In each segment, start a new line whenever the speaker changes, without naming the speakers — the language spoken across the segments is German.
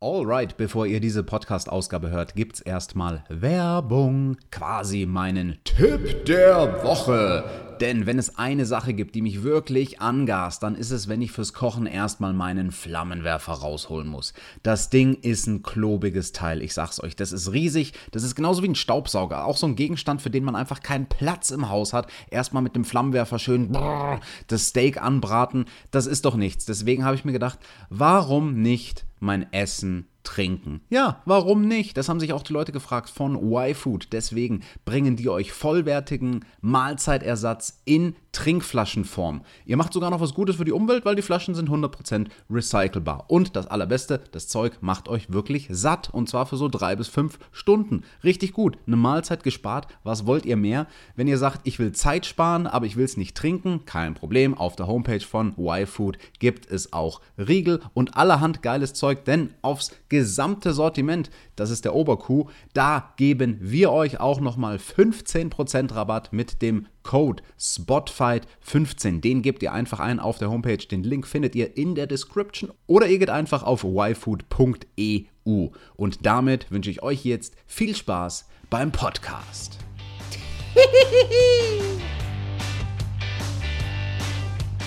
Alright, bevor ihr diese Podcast-Ausgabe hört, gibt's erstmal Werbung, quasi meinen Tipp der Woche. Denn wenn es eine Sache gibt, die mich wirklich angast, dann ist es, wenn ich fürs Kochen erstmal meinen Flammenwerfer rausholen muss. Das Ding ist ein klobiges Teil, ich sag's euch. Das ist riesig, das ist genauso wie ein Staubsauger. Auch so ein Gegenstand, für den man einfach keinen Platz im Haus hat. Erstmal mit dem Flammenwerfer schön brrr, das Steak anbraten, das ist doch nichts. Deswegen habe ich mir gedacht, warum nicht mein Essen trinken. Ja, warum nicht? Das haben sich auch die Leute gefragt von Y-Food. Deswegen bringen die euch vollwertigen Mahlzeitersatz in Trinkflaschenform. Ihr macht sogar noch was Gutes für die Umwelt, weil die Flaschen sind 100% recycelbar. Und das Allerbeste, das Zeug macht euch wirklich satt. Und zwar für so drei bis fünf Stunden. Richtig gut. Eine Mahlzeit gespart. Was wollt ihr mehr? Wenn ihr sagt, ich will Zeit sparen, aber ich will es nicht trinken, kein Problem. Auf der Homepage von Y-Food gibt es auch Riegel und allerhand geiles Zeug, denn aufs gesamte Sortiment, das ist der Oberkuh, da geben wir euch auch nochmal 15% Rabatt mit dem Code SPOTFIGHT15. Den gebt ihr einfach ein auf der Homepage. Den Link findet ihr in der Description oder ihr geht einfach auf yfood.eu. Und damit wünsche ich euch jetzt viel Spaß beim Podcast.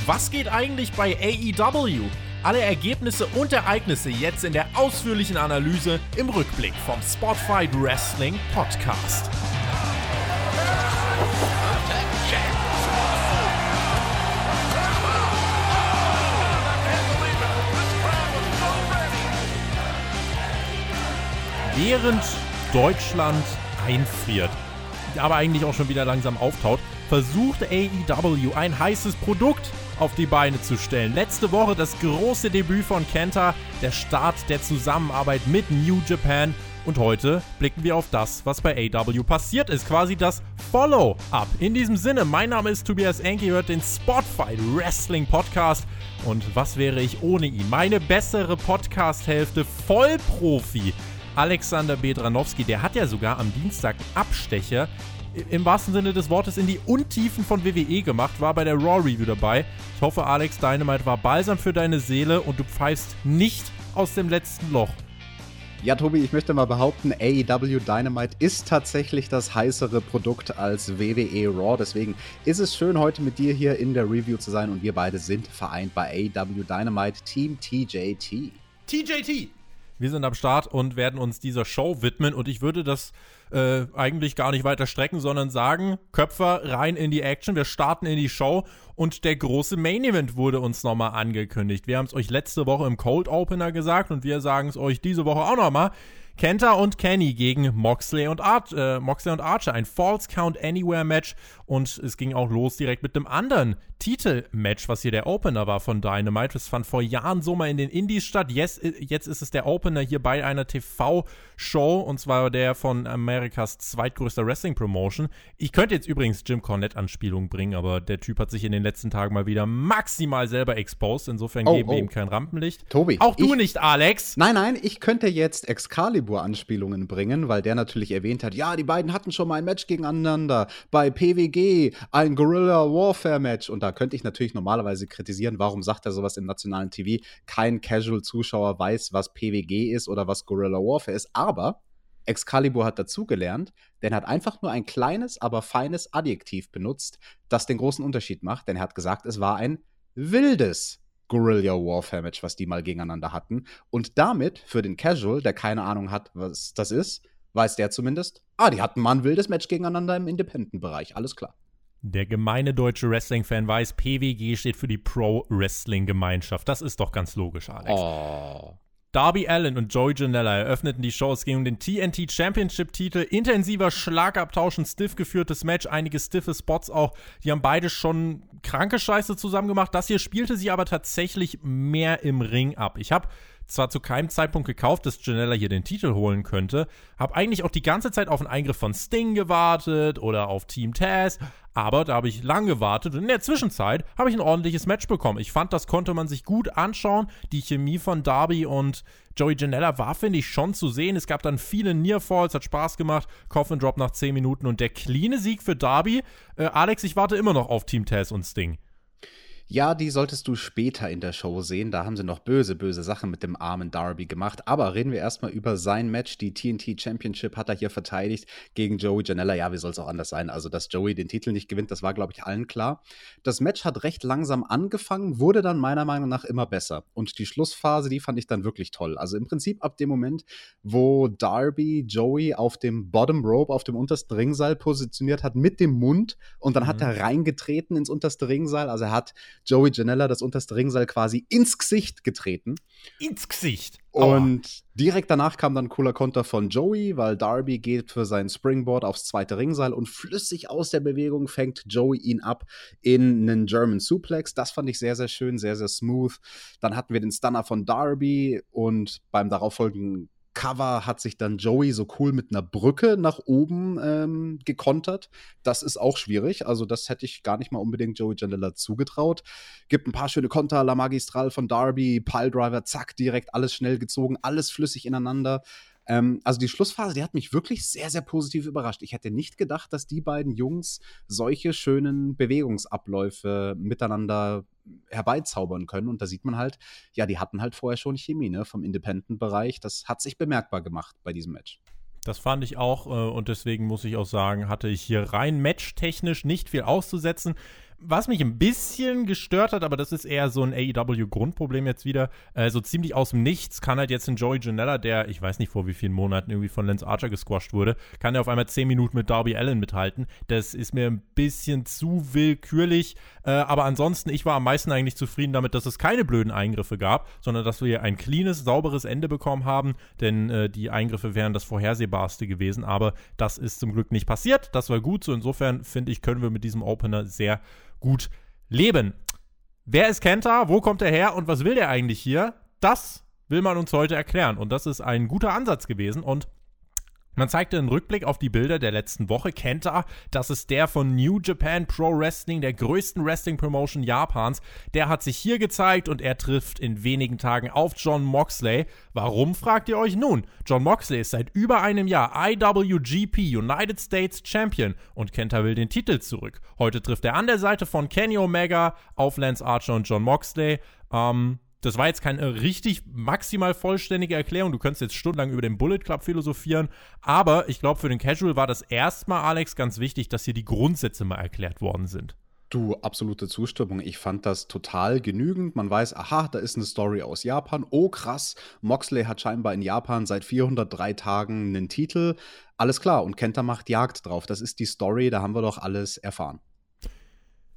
Was geht eigentlich bei AEW? Alle Ergebnisse und Ereignisse jetzt in der ausführlichen Analyse im Rückblick vom Spotfight Wrestling Podcast. Während Deutschland einfriert, aber eigentlich auch schon wieder langsam auftaut, versucht AEW ein heißes Produkt auf die Beine zu stellen. Letzte Woche das große Debüt von Kenta, der Start der Zusammenarbeit mit New Japan. Und heute blicken wir auf das, was bei AW passiert ist. Quasi das Follow-up. In diesem Sinne, mein Name ist Tobias Enke, hört den Spotfight Wrestling Podcast. Und was wäre ich ohne ihn? Meine bessere Podcast-Hälfte, Vollprofi. Alexander Bedranowski, der hat ja sogar am Dienstag Abstecher im wahrsten Sinne des Wortes in die Untiefen von WWE gemacht, war bei der Raw Review dabei. Ich hoffe, Alex Dynamite war balsam für deine Seele und du pfeifst nicht aus dem letzten Loch.
Ja, Tobi, ich möchte mal behaupten, AEW Dynamite ist tatsächlich das heißere Produkt als WWE Raw. Deswegen ist es schön, heute mit dir hier in der Review zu sein und wir beide sind vereint bei AEW Dynamite Team TJT.
TJT! Wir sind am Start und werden uns dieser Show widmen und ich würde das äh, eigentlich gar nicht weiter strecken, sondern sagen, Köpfer rein in die Action, wir starten in die Show und der große Main Event wurde uns nochmal angekündigt. Wir haben es euch letzte Woche im Cold Opener gesagt und wir sagen es euch diese Woche auch nochmal. Kenta und Kenny gegen Moxley und, Ar äh, Moxley und Archer. Ein False Count Anywhere Match. Und es ging auch los direkt mit dem anderen Titelmatch, was hier der Opener war von Dynamite. Das fand vor Jahren so mal in den Indies statt. Yes, äh, jetzt ist es der Opener hier bei einer TV-Show. Und zwar der von Amerikas zweitgrößter Wrestling-Promotion. Ich könnte jetzt übrigens Jim Cornette-Anspielungen bringen, aber der Typ hat sich in den letzten Tagen mal wieder maximal selber exposed. Insofern oh, geben oh. wir ihm kein Rampenlicht.
Tobi.
Auch du ich, nicht, Alex.
Nein, nein, ich könnte jetzt Excalibur Excalibur-Anspielungen bringen, weil der natürlich erwähnt hat, ja, die beiden hatten schon mal ein Match gegeneinander, bei PWG, ein Guerilla Warfare-Match. Und da könnte ich natürlich normalerweise kritisieren, warum sagt er sowas im nationalen TV? Kein Casual-Zuschauer weiß, was PWG ist oder was Guerilla Warfare ist. Aber Excalibur hat dazugelernt, denn er hat einfach nur ein kleines, aber feines Adjektiv benutzt, das den großen Unterschied macht, denn er hat gesagt, es war ein wildes Guerilla Warfare Match, was die mal gegeneinander hatten. Und damit für den Casual, der keine Ahnung hat, was das ist, weiß der zumindest, ah, die hatten mal ein wildes Match gegeneinander im Independent-Bereich. Alles klar.
Der gemeine deutsche Wrestling-Fan weiß, PWG steht für die Pro-Wrestling-Gemeinschaft. Das ist doch ganz logisch, Alex. Oh. Darby Allen und Joey Janella eröffneten die Show. Es ging um den TNT Championship-Titel. Intensiver Schlagabtausch, ein stiff geführtes Match, einige stiffe Spots auch. Die haben beide schon kranke Scheiße zusammen gemacht. Das hier spielte sie aber tatsächlich mehr im Ring ab. Ich habe zwar zu keinem Zeitpunkt gekauft, dass Janella hier den Titel holen könnte, habe eigentlich auch die ganze Zeit auf einen Eingriff von Sting gewartet oder auf Team Taz, aber da habe ich lang gewartet und in der Zwischenzeit habe ich ein ordentliches Match bekommen. Ich fand, das konnte man sich gut anschauen. Die Chemie von Darby und Joey Janella war, finde ich, schon zu sehen. Es gab dann viele Nearfalls, hat Spaß gemacht. Coffin Drop nach 10 Minuten und der cleane Sieg für Darby. Äh, Alex, ich warte immer noch auf Team Taz und Sting.
Ja, die solltest du später in der Show sehen. Da haben sie noch böse, böse Sachen mit dem armen Darby gemacht. Aber reden wir erstmal über sein Match. Die TNT Championship hat er hier verteidigt gegen Joey Janella. Ja, wie soll es auch anders sein? Also, dass Joey den Titel nicht gewinnt, das war, glaube ich, allen klar. Das Match hat recht langsam angefangen, wurde dann meiner Meinung nach immer besser. Und die Schlussphase, die fand ich dann wirklich toll. Also im Prinzip ab dem Moment, wo Darby Joey auf dem Bottom Rope, auf dem untersten Ringseil positioniert hat, mit dem Mund und dann mhm. hat er reingetreten ins unterste Ringseil. Also er hat Joey Janella das unterste Ringseil quasi ins Gesicht getreten.
Ins Gesicht.
Und direkt danach kam dann ein cooler Konter von Joey, weil Darby geht für sein Springboard aufs zweite Ringseil und flüssig aus der Bewegung fängt Joey ihn ab in einen German Suplex. Das fand ich sehr, sehr schön, sehr, sehr smooth. Dann hatten wir den Stunner von Darby und beim darauffolgenden Cover hat sich dann Joey so cool mit einer Brücke nach oben ähm, gekontert. Das ist auch schwierig. Also, das hätte ich gar nicht mal unbedingt Joey Janela zugetraut. Gibt ein paar schöne Konter, La Magistral von Darby, Piledriver, zack, direkt alles schnell gezogen, alles flüssig ineinander. Ähm, also die Schlussphase, die hat mich wirklich sehr, sehr positiv überrascht. Ich hätte nicht gedacht, dass die beiden Jungs solche schönen Bewegungsabläufe miteinander herbeizaubern können. Und da sieht man halt, ja, die hatten halt vorher schon Chemie ne, vom Independent-Bereich. Das hat sich bemerkbar gemacht bei diesem Match.
Das fand ich auch äh, und deswegen muss ich auch sagen, hatte ich hier rein matchtechnisch nicht viel auszusetzen was mich ein bisschen gestört hat, aber das ist eher so ein AEW-Grundproblem jetzt wieder, äh, so ziemlich aus dem Nichts kann halt jetzt ein Joey Janella, der, ich weiß nicht vor wie vielen Monaten irgendwie von Lance Archer gesquasht wurde, kann er auf einmal 10 Minuten mit Darby Allen mithalten. Das ist mir ein bisschen zu willkürlich, äh, aber ansonsten, ich war am meisten eigentlich zufrieden damit, dass es keine blöden Eingriffe gab, sondern dass wir ein cleanes, sauberes Ende bekommen haben, denn äh, die Eingriffe wären das vorhersehbarste gewesen, aber das ist zum Glück nicht passiert. Das war gut, so insofern finde ich, können wir mit diesem Opener sehr gut leben. Wer ist Kenta? Wo kommt er her? Und was will der eigentlich hier? Das will man uns heute erklären. Und das ist ein guter Ansatz gewesen. Und man zeigte einen Rückblick auf die Bilder der letzten Woche. Kenta, das ist der von New Japan Pro Wrestling, der größten Wrestling-Promotion Japans. Der hat sich hier gezeigt und er trifft in wenigen Tagen auf John Moxley. Warum, fragt ihr euch nun? John Moxley ist seit über einem Jahr IWGP United States Champion und Kenta will den Titel zurück. Heute trifft er an der Seite von Kenny Omega auf Lance Archer und John Moxley. Ähm, das war jetzt keine richtig maximal vollständige Erklärung. Du könntest jetzt stundenlang über den Bullet Club philosophieren. Aber ich glaube, für den Casual war das erstmal, Alex, ganz wichtig, dass hier die Grundsätze mal erklärt worden sind.
Du, absolute Zustimmung. Ich fand das total genügend. Man weiß, aha, da ist eine Story aus Japan. Oh, krass. Moxley hat scheinbar in Japan seit 403 Tagen einen Titel. Alles klar. Und Kenta macht Jagd drauf. Das ist die Story. Da haben wir doch alles erfahren.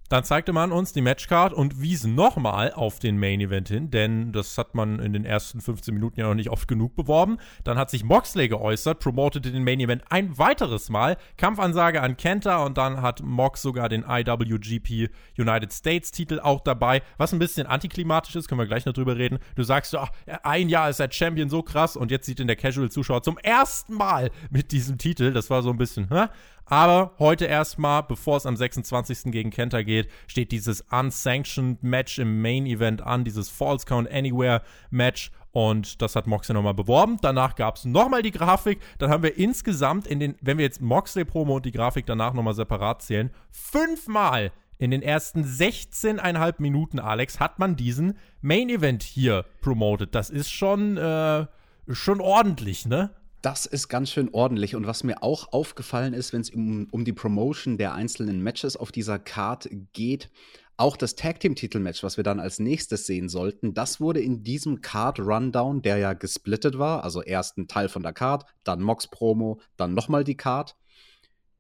Dann zeigte man uns die Matchcard und wies nochmal auf den Main Event hin, denn das hat man in den ersten 15 Minuten ja noch nicht oft genug beworben. Dann hat sich Moxley geäußert, promotete den Main Event ein weiteres Mal, Kampfansage an Kenta und dann hat Mox sogar den IWGP United States Titel auch dabei, was ein bisschen antiklimatisch ist, können wir gleich noch drüber reden. Du sagst, ach, ein Jahr ist er Champion so krass und jetzt sieht ihn der Casual-Zuschauer zum ersten Mal mit diesem Titel. Das war so ein bisschen, hä? Aber heute erstmal, bevor es am 26. gegen Kenta geht, steht dieses Unsanctioned Match im Main Event an, dieses False Count Anywhere Match. Und das hat Moxley nochmal beworben. Danach gab es nochmal die Grafik. Dann haben wir insgesamt in den, wenn wir jetzt Moxley-Promo und die Grafik danach nochmal separat zählen, fünfmal in den ersten 16,5 Minuten, Alex, hat man diesen Main Event hier promotet. Das ist schon, äh, schon ordentlich, ne?
Das ist ganz schön ordentlich. Und was mir auch aufgefallen ist, wenn es um, um die Promotion der einzelnen Matches auf dieser Card geht, auch das Tag Team Titelmatch, was wir dann als nächstes sehen sollten, das wurde in diesem Card Rundown, der ja gesplittet war, also erst ein Teil von der Card, dann Mox Promo, dann nochmal die Card.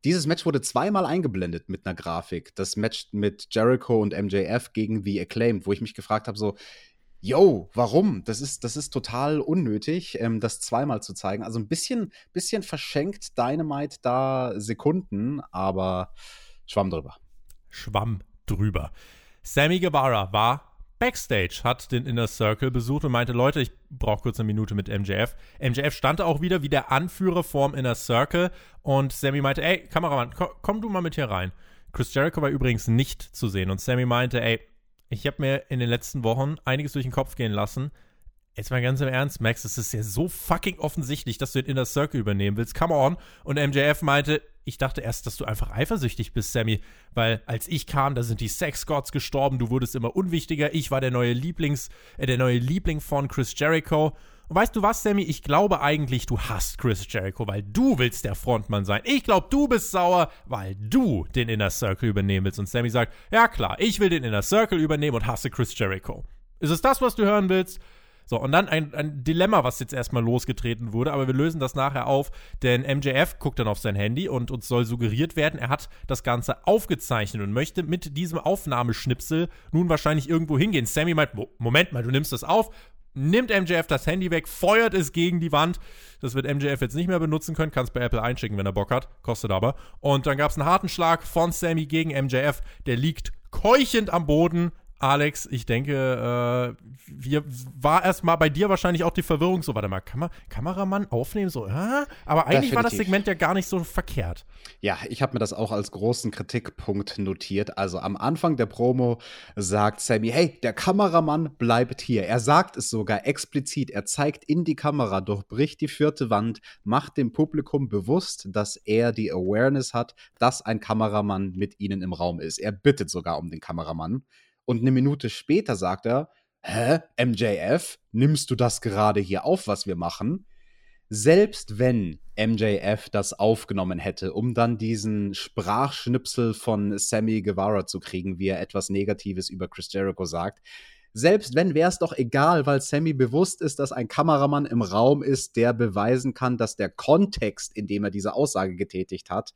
Dieses Match wurde zweimal eingeblendet mit einer Grafik. Das Match mit Jericho und MJF gegen The Acclaimed, wo ich mich gefragt habe, so, yo, warum? Das ist, das ist total unnötig, ähm, das zweimal zu zeigen. Also ein bisschen, bisschen verschenkt Dynamite da Sekunden, aber Schwamm drüber.
Schwamm drüber. Sammy Guevara war Backstage, hat den Inner Circle besucht und meinte, Leute, ich brauche kurz eine Minute mit MJF. MJF stand auch wieder wie der Anführer vorm Inner Circle und Sammy meinte, ey, Kameramann, komm, komm du mal mit hier rein. Chris Jericho war übrigens nicht zu sehen und Sammy meinte, ey, ich habe mir in den letzten Wochen einiges durch den Kopf gehen lassen. Jetzt mal ganz im Ernst, Max, es ist ja so fucking offensichtlich, dass du den Inner Circle übernehmen willst. Come on. Und MJF meinte, ich dachte erst, dass du einfach eifersüchtig bist, Sammy, weil als ich kam, da sind die Sex Gods gestorben, du wurdest immer unwichtiger, ich war der neue Lieblings, äh, der neue Liebling von Chris Jericho. Und weißt du was, Sammy? Ich glaube eigentlich, du hasst Chris Jericho, weil du willst der Frontmann sein. Ich glaube, du bist sauer, weil du den Inner Circle übernehmen willst. Und Sammy sagt, ja klar, ich will den Inner Circle übernehmen und hasse Chris Jericho. Ist es das, was du hören willst? So, und dann ein, ein Dilemma, was jetzt erstmal losgetreten wurde, aber wir lösen das nachher auf, denn MJF guckt dann auf sein Handy und uns soll suggeriert werden, er hat das Ganze aufgezeichnet und möchte mit diesem Aufnahmeschnipsel nun wahrscheinlich irgendwo hingehen. Sammy meint, Moment mal, du nimmst das auf, nimmt MJF das Handy weg, feuert es gegen die Wand. Das wird MJF jetzt nicht mehr benutzen können, kann es bei Apple einschicken, wenn er Bock hat, kostet aber. Und dann gab es einen harten Schlag von Sammy gegen MJF, der liegt keuchend am Boden, Alex, ich denke, äh, wir, war erstmal bei dir wahrscheinlich auch die Verwirrung so, warte mal, man Kameramann aufnehmen, so, äh? aber eigentlich Definitiv. war das Segment ja gar nicht so verkehrt.
Ja, ich habe mir das auch als großen Kritikpunkt notiert. Also am Anfang der Promo sagt Sammy, hey, der Kameramann bleibt hier. Er sagt es sogar explizit. Er zeigt in die Kamera, durchbricht die vierte Wand, macht dem Publikum bewusst, dass er die Awareness hat, dass ein Kameramann mit ihnen im Raum ist. Er bittet sogar um den Kameramann. Und eine Minute später sagt er, hä, MJF, nimmst du das gerade hier auf, was wir machen? Selbst wenn MJF das aufgenommen hätte, um dann diesen Sprachschnipsel von Sammy Guevara zu kriegen, wie er etwas Negatives über Chris Jericho sagt, selbst wenn wäre es doch egal, weil Sammy bewusst ist, dass ein Kameramann im Raum ist, der beweisen kann, dass der Kontext, in dem er diese Aussage getätigt hat,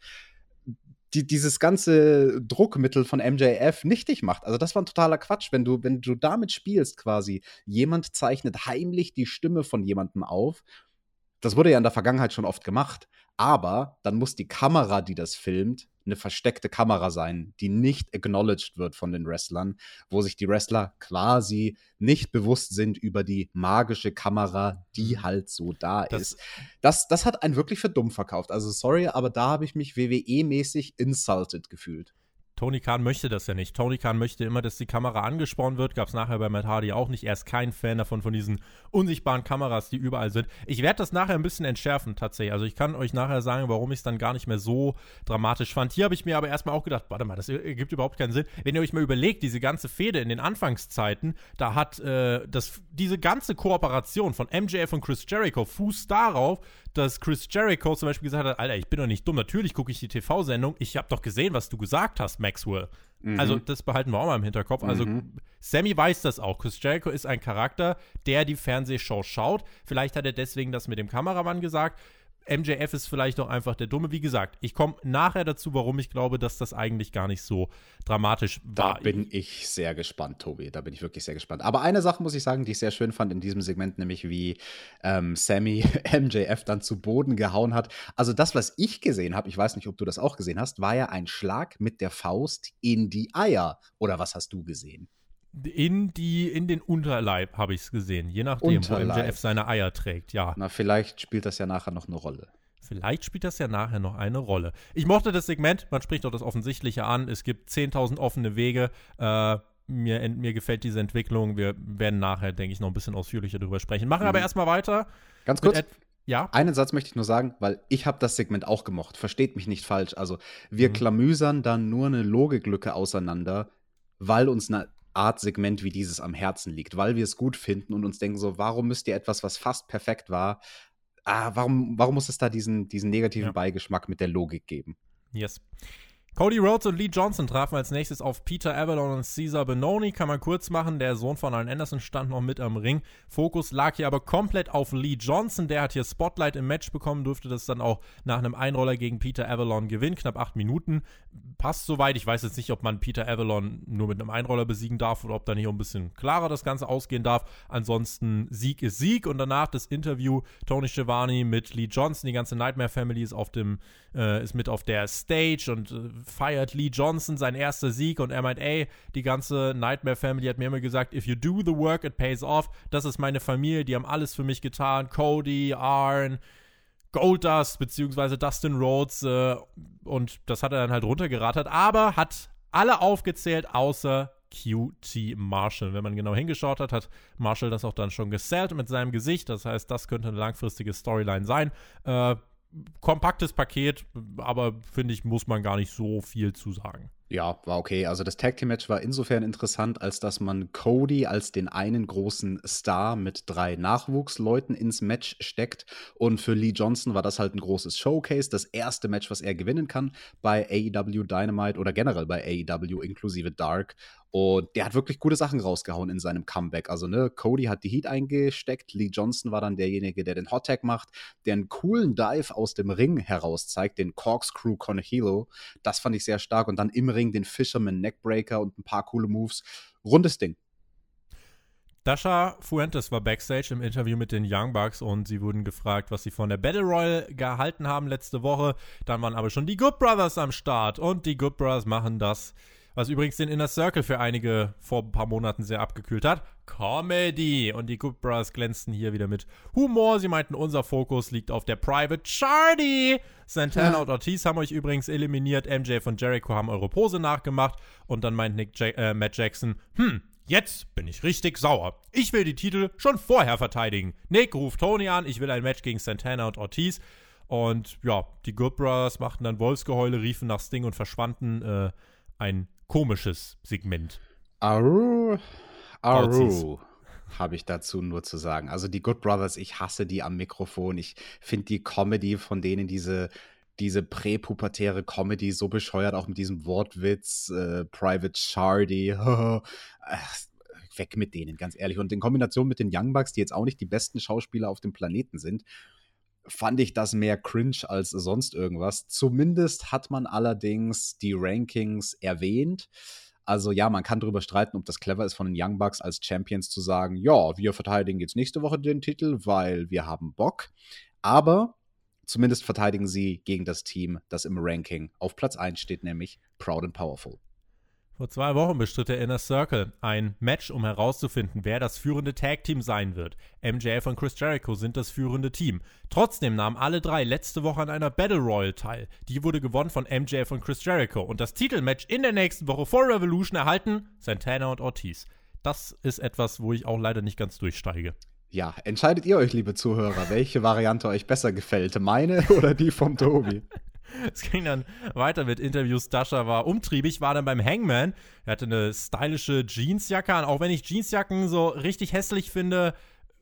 die, dieses ganze Druckmittel von MJF nichtig macht. Also das war ein totaler Quatsch, wenn du, wenn du damit spielst quasi. Jemand zeichnet heimlich die Stimme von jemandem auf. Das wurde ja in der Vergangenheit schon oft gemacht. Aber dann muss die Kamera, die das filmt, eine versteckte Kamera sein, die nicht acknowledged wird von den Wrestlern, wo sich die Wrestler quasi nicht bewusst sind über die magische Kamera, die mhm. halt so da das, ist. Das, das hat einen wirklich für dumm verkauft. Also sorry, aber da habe ich mich WWE-mäßig insulted gefühlt.
Tony Khan möchte das ja nicht. Tony Khan möchte immer, dass die Kamera angesprochen wird. Gab es nachher bei Matt Hardy auch nicht. Er ist kein Fan davon, von diesen unsichtbaren Kameras, die überall sind. Ich werde das nachher ein bisschen entschärfen, tatsächlich. Also ich kann euch nachher sagen, warum ich es dann gar nicht mehr so dramatisch fand. Hier habe ich mir aber erstmal auch gedacht, warte mal, das ergibt überhaupt keinen Sinn. Wenn ihr euch mal überlegt, diese ganze Fehde in den Anfangszeiten, da hat äh, das, diese ganze Kooperation von MJF und Chris Jericho fußt darauf, dass Chris Jericho zum Beispiel gesagt hat, Alter, ich bin doch nicht dumm, natürlich gucke ich die TV-Sendung, ich habe doch gesehen, was du gesagt hast, Maxwell. Mhm. Also das behalten wir auch mal im Hinterkopf. Also mhm. Sammy weiß das auch. Chris Jericho ist ein Charakter, der die Fernsehshow schaut. Vielleicht hat er deswegen das mit dem Kameramann gesagt. MJF ist vielleicht auch einfach der Dumme. Wie gesagt, ich komme nachher dazu, warum ich glaube, dass das eigentlich gar nicht so dramatisch war.
Da bin ich sehr gespannt, Tobi. Da bin ich wirklich sehr gespannt. Aber eine Sache muss ich sagen, die ich sehr schön fand in diesem Segment, nämlich wie ähm, Sammy MJF dann zu Boden gehauen hat. Also das, was ich gesehen habe, ich weiß nicht, ob du das auch gesehen hast, war ja ein Schlag mit der Faust in die Eier. Oder was hast du gesehen?
In, die, in den Unterleib habe ich es gesehen, je nachdem, Unterleib. wo MJF seine Eier trägt, ja.
Na, vielleicht spielt das ja nachher noch eine Rolle.
Vielleicht spielt das ja nachher noch eine Rolle. Ich mochte das Segment, man spricht doch das Offensichtliche an. Es gibt 10.000 offene Wege. Äh, mir, mir gefällt diese Entwicklung. Wir werden nachher, denke ich, noch ein bisschen ausführlicher darüber sprechen. Machen mhm. aber erstmal weiter.
Ganz kurz. Ja. Einen Satz möchte ich nur sagen, weil ich habe das Segment auch gemocht. Versteht mich nicht falsch. Also wir mhm. klamüsern dann nur eine Logiklücke auseinander, weil uns eine Art Segment wie dieses am Herzen liegt, weil wir es gut finden und uns denken so, warum müsst ihr etwas, was fast perfekt war, ah, warum, warum muss es da diesen, diesen negativen ja. Beigeschmack mit der Logik geben?
Yes. Cody Rhodes und Lee Johnson trafen als nächstes auf Peter Avalon und Caesar Benoni. Kann man kurz machen. Der Sohn von Allen Anderson stand noch mit am Ring. Fokus lag hier aber komplett auf Lee Johnson. Der hat hier Spotlight im Match bekommen, durfte das dann auch nach einem Einroller gegen Peter Avalon gewinnen. Knapp acht Minuten. Passt soweit. Ich weiß jetzt nicht, ob man Peter Avalon nur mit einem Einroller besiegen darf oder ob da nicht ein bisschen klarer das Ganze ausgehen darf. Ansonsten Sieg ist Sieg. Und danach das Interview Tony Schiavone mit Lee Johnson. Die ganze Nightmare Family ist auf dem, äh, ist mit auf der Stage und äh, feiert Lee Johnson sein erster Sieg und er meint, ey, die ganze Nightmare Family hat mir immer gesagt, if you do the work, it pays off. Das ist meine Familie, die haben alles für mich getan. Cody, Arn, Goldust, beziehungsweise Dustin Rhodes äh, und das hat er dann halt runtergerattert, aber hat alle aufgezählt, außer QT Marshall. Wenn man genau hingeschaut hat, hat Marshall das auch dann schon gesellt mit seinem Gesicht. Das heißt, das könnte eine langfristige Storyline sein. Äh, kompaktes Paket, aber finde ich, muss man gar nicht so viel zu sagen.
Ja, war okay. Also das Tag Team Match war insofern interessant, als dass man Cody als den einen großen Star mit drei Nachwuchsleuten ins Match steckt. Und für Lee Johnson war das halt ein großes Showcase. Das erste Match, was er gewinnen kann bei AEW Dynamite oder generell bei AEW inklusive Dark. Und der hat wirklich gute Sachen rausgehauen in seinem Comeback. Also, ne, Cody hat die Heat eingesteckt. Lee Johnson war dann derjenige, der den Hot Tag macht, der einen coolen Dive aus dem Ring heraus zeigt, den Corkscrew Conehilo. Das fand ich sehr stark. Und dann im Ring den Fisherman Neckbreaker und ein paar coole Moves. Rundes Ding.
Dasha Fuentes war backstage im Interview mit den Young Bucks und sie wurden gefragt, was sie von der Battle Royal gehalten haben letzte Woche. Dann waren aber schon die Good Brothers am Start und die Good Brothers machen das was übrigens den Inner Circle für einige vor ein paar Monaten sehr abgekühlt hat. Comedy. Und die Good Brothers glänzten hier wieder mit Humor. Sie meinten, unser Fokus liegt auf der Private Charity. Santana ja. und Ortiz haben euch übrigens eliminiert. MJ von Jericho haben eure Pose nachgemacht. Und dann meint Nick ja äh, Matt Jackson, hm, Jetzt bin ich richtig sauer. Ich will die Titel schon vorher verteidigen. Nick ruft Tony an, ich will ein Match gegen Santana und Ortiz. Und ja, die Good Brothers machten dann Wolfsgeheule, riefen nach Sting und verschwanden. Äh, ein komisches Segment.
Aru, Aru, habe ich dazu nur zu sagen. Also die Good Brothers, ich hasse die am Mikrofon. Ich finde die Comedy von denen, diese, diese präpubertäre Comedy so bescheuert, auch mit diesem Wortwitz, äh, Private Shardy. weg mit denen, ganz ehrlich. Und in Kombination mit den Young Bucks, die jetzt auch nicht die besten Schauspieler auf dem Planeten sind, fand ich das mehr cringe als sonst irgendwas. Zumindest hat man allerdings die Rankings erwähnt. Also ja, man kann darüber streiten, ob das clever ist von den Young Bucks als Champions zu sagen, ja, wir verteidigen jetzt nächste Woche den Titel, weil wir haben Bock. Aber zumindest verteidigen sie gegen das Team, das im Ranking auf Platz 1 steht, nämlich Proud and Powerful.
Vor zwei Wochen bestritt der Inner Circle ein Match, um herauszufinden, wer das führende Tag-Team sein wird. MJF und Chris Jericho sind das führende Team. Trotzdem nahmen alle drei letzte Woche an einer Battle Royal teil. Die wurde gewonnen von MJF und Chris Jericho. Und das Titelmatch in der nächsten Woche vor Revolution erhalten Santana und Ortiz. Das ist etwas, wo ich auch leider nicht ganz durchsteige.
Ja, entscheidet ihr euch, liebe Zuhörer, welche Variante euch besser gefällt, meine oder die vom Tobi?
Es ging dann weiter mit Interviews. Dasha war umtriebig, war dann beim Hangman. Er hatte eine stylische Jeansjacke an. Auch wenn ich Jeansjacken so richtig hässlich finde,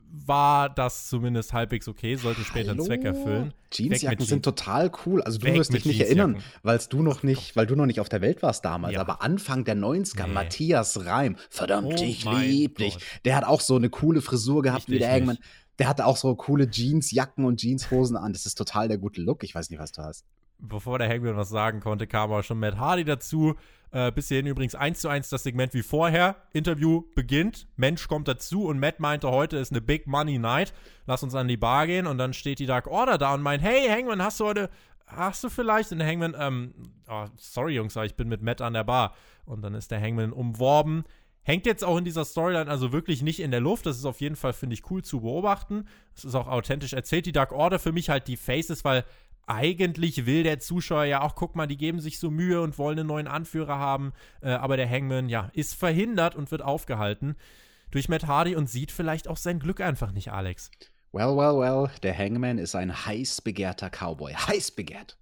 war das zumindest halbwegs okay, sollte später Hallo? einen Zweck erfüllen.
Jeansjacken sind total cool. Also du Weg wirst dich nicht erinnern, weil du noch nicht, weil du noch nicht auf der Welt warst damals. Ja. Aber Anfang der 90er, nee. Matthias Reim, verdammt, oh ich lieb dich. Der hat auch so eine coole Frisur gehabt wie der Hangman. Der hatte auch so coole Jeansjacken und Jeanshosen an. Das ist total der gute Look. Ich weiß nicht, was du hast
bevor der Hangman was sagen konnte, kam aber schon Matt Hardy dazu. Äh, bis hierhin übrigens eins zu eins das Segment wie vorher. Interview beginnt, Mensch kommt dazu und Matt meinte, heute ist eine Big Money Night. Lass uns an die Bar gehen und dann steht die Dark Order da und meint, hey Hangman, hast du heute, hast du vielleicht? Und Hangman, ähm, oh, sorry Jungs, ich bin mit Matt an der Bar. Und dann ist der Hangman umworben. Hängt jetzt auch in dieser Storyline also wirklich nicht in der Luft. Das ist auf jeden Fall, finde ich, cool zu beobachten. Es ist auch authentisch erzählt. Die Dark Order für mich halt die Faces, weil eigentlich will der Zuschauer ja auch, guck mal, die geben sich so Mühe und wollen einen neuen Anführer haben, äh, aber der Hangman, ja, ist verhindert und wird aufgehalten durch Matt Hardy und sieht vielleicht auch sein Glück einfach nicht, Alex.
Well, well, well, der Hangman ist ein heiß begehrter Cowboy. Heiß begehrt.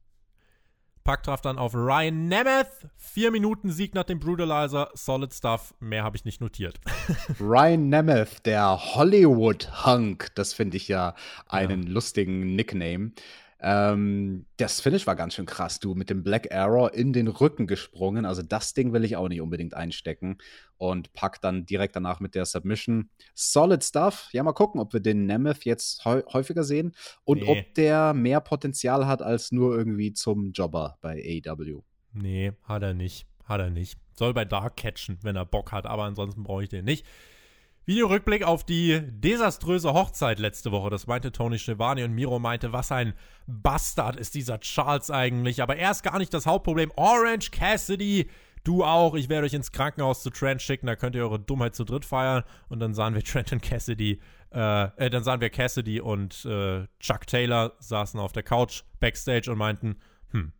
Pack traf dann auf Ryan Nemeth. Vier Minuten Sieg nach dem Brutalizer. Solid Stuff. Mehr habe ich nicht notiert.
Ryan Nemeth, der Hollywood-Hunk. Das finde ich ja einen ja. lustigen Nickname. Ähm, das Finish war ganz schön krass, du, mit dem Black Arrow in den Rücken gesprungen. Also das Ding will ich auch nicht unbedingt einstecken. Und pack dann direkt danach mit der Submission. Solid Stuff. Ja, mal gucken, ob wir den Nemeth jetzt häufiger sehen und nee. ob der mehr Potenzial hat als nur irgendwie zum Jobber bei AEW.
Nee, hat er nicht. Hat er nicht. Soll bei Dark catchen, wenn er Bock hat, aber ansonsten brauche ich den nicht. Videorückblick auf die desaströse Hochzeit letzte Woche. Das meinte Tony Schiavone und Miro meinte, was ein Bastard ist dieser Charles eigentlich. Aber er ist gar nicht das Hauptproblem. Orange Cassidy, du auch. Ich werde euch ins Krankenhaus zu Trent schicken. Da könnt ihr eure Dummheit zu dritt feiern. Und dann sahen wir Trent und Cassidy, äh, äh, dann sahen wir Cassidy und äh, Chuck Taylor saßen auf der Couch backstage und meinten, hm,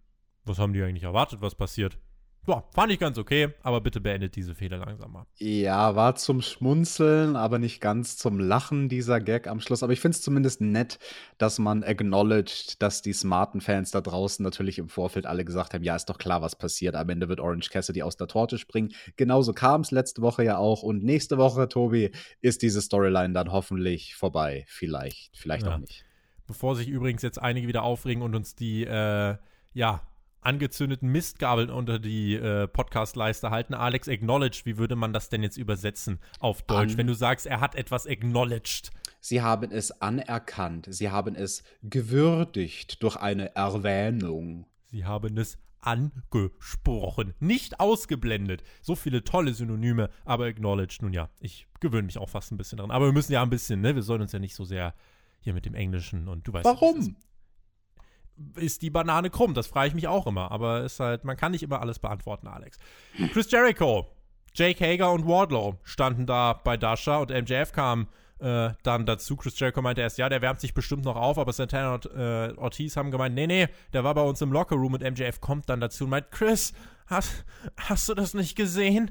was haben die eigentlich erwartet, was passiert? Boah, fand ich ganz okay, aber bitte beendet diese Fehler langsam mal.
Ja, war zum Schmunzeln, aber nicht ganz zum Lachen dieser Gag am Schluss. Aber ich finde es zumindest nett, dass man acknowledged, dass die smarten Fans da draußen natürlich im Vorfeld alle gesagt haben, ja, ist doch klar, was passiert. Am Ende wird Orange Cassidy aus der Torte springen. Genauso kam es letzte Woche ja auch. Und nächste Woche, Tobi, ist diese Storyline dann hoffentlich vorbei. Vielleicht, vielleicht ja. auch nicht.
Bevor sich übrigens jetzt einige wieder aufregen und uns die, äh, ja, angezündeten Mistgabeln unter die äh, Podcast-Leiste halten. Alex, acknowledged, wie würde man das denn jetzt übersetzen auf Deutsch, An wenn du sagst, er hat etwas acknowledged?
Sie haben es anerkannt, sie haben es gewürdigt durch eine Erwähnung.
Sie haben es angesprochen, nicht ausgeblendet. So viele tolle Synonyme, aber acknowledged, nun ja, ich gewöhne mich auch fast ein bisschen dran. Aber wir müssen ja ein bisschen, ne, wir sollen uns ja nicht so sehr hier mit dem Englischen und du weißt.
Warum?
Ist die Banane krumm? Das frage ich mich auch immer. Aber ist halt, man kann nicht immer alles beantworten, Alex. Chris Jericho, Jake Hager und Wardlow standen da bei Dasha und MJF kam äh, dann dazu. Chris Jericho meinte erst, ja, der wärmt sich bestimmt noch auf, aber Santana und äh, Ortiz haben gemeint, nee, nee, der war bei uns im Lockerroom und MJF kommt dann dazu und meint, Chris, hast, hast du das nicht gesehen?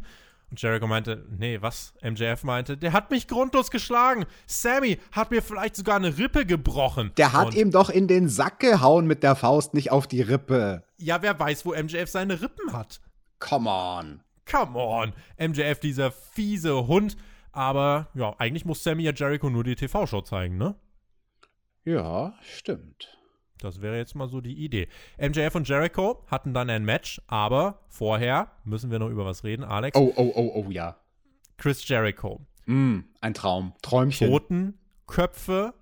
Und Jericho meinte, nee, was? MJF meinte, der hat mich grundlos geschlagen. Sammy hat mir vielleicht sogar eine Rippe gebrochen.
Der hat und ihm doch in den Sack gehauen mit der Faust, nicht auf die Rippe.
Ja, wer weiß, wo MJF seine Rippen hat.
Come on.
Come on. MJF, dieser fiese Hund. Aber ja, eigentlich muss Sammy ja Jericho nur die TV-Show zeigen, ne?
Ja, stimmt.
Das wäre jetzt mal so die Idee. MJF und Jericho hatten dann ein Match, aber vorher müssen wir noch über was reden, Alex.
Oh, oh, oh, oh, ja.
Chris Jericho.
Mm, ein Traum. Träumchen.
Roten Köpfe,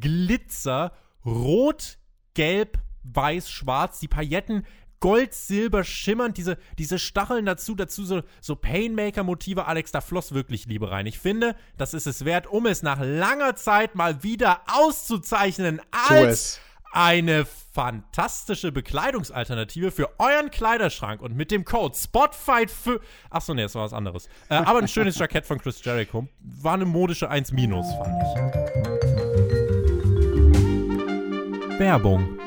Glitzer, rot, gelb, weiß, schwarz, die Pailletten Gold, Silber, schimmernd, diese, diese Stacheln dazu, dazu so, so Painmaker-Motive. Alex, da floss wirklich Liebe rein. Ich finde, das ist es wert, um es nach langer Zeit mal wieder auszuzeichnen als eine fantastische Bekleidungsalternative für euren Kleiderschrank und mit dem Code SPOTFIGHT für. Achso, nee, das war was anderes. Äh, aber ein schönes Jackett von Chris Jericho. War eine modische 1 fand ich. Werbung.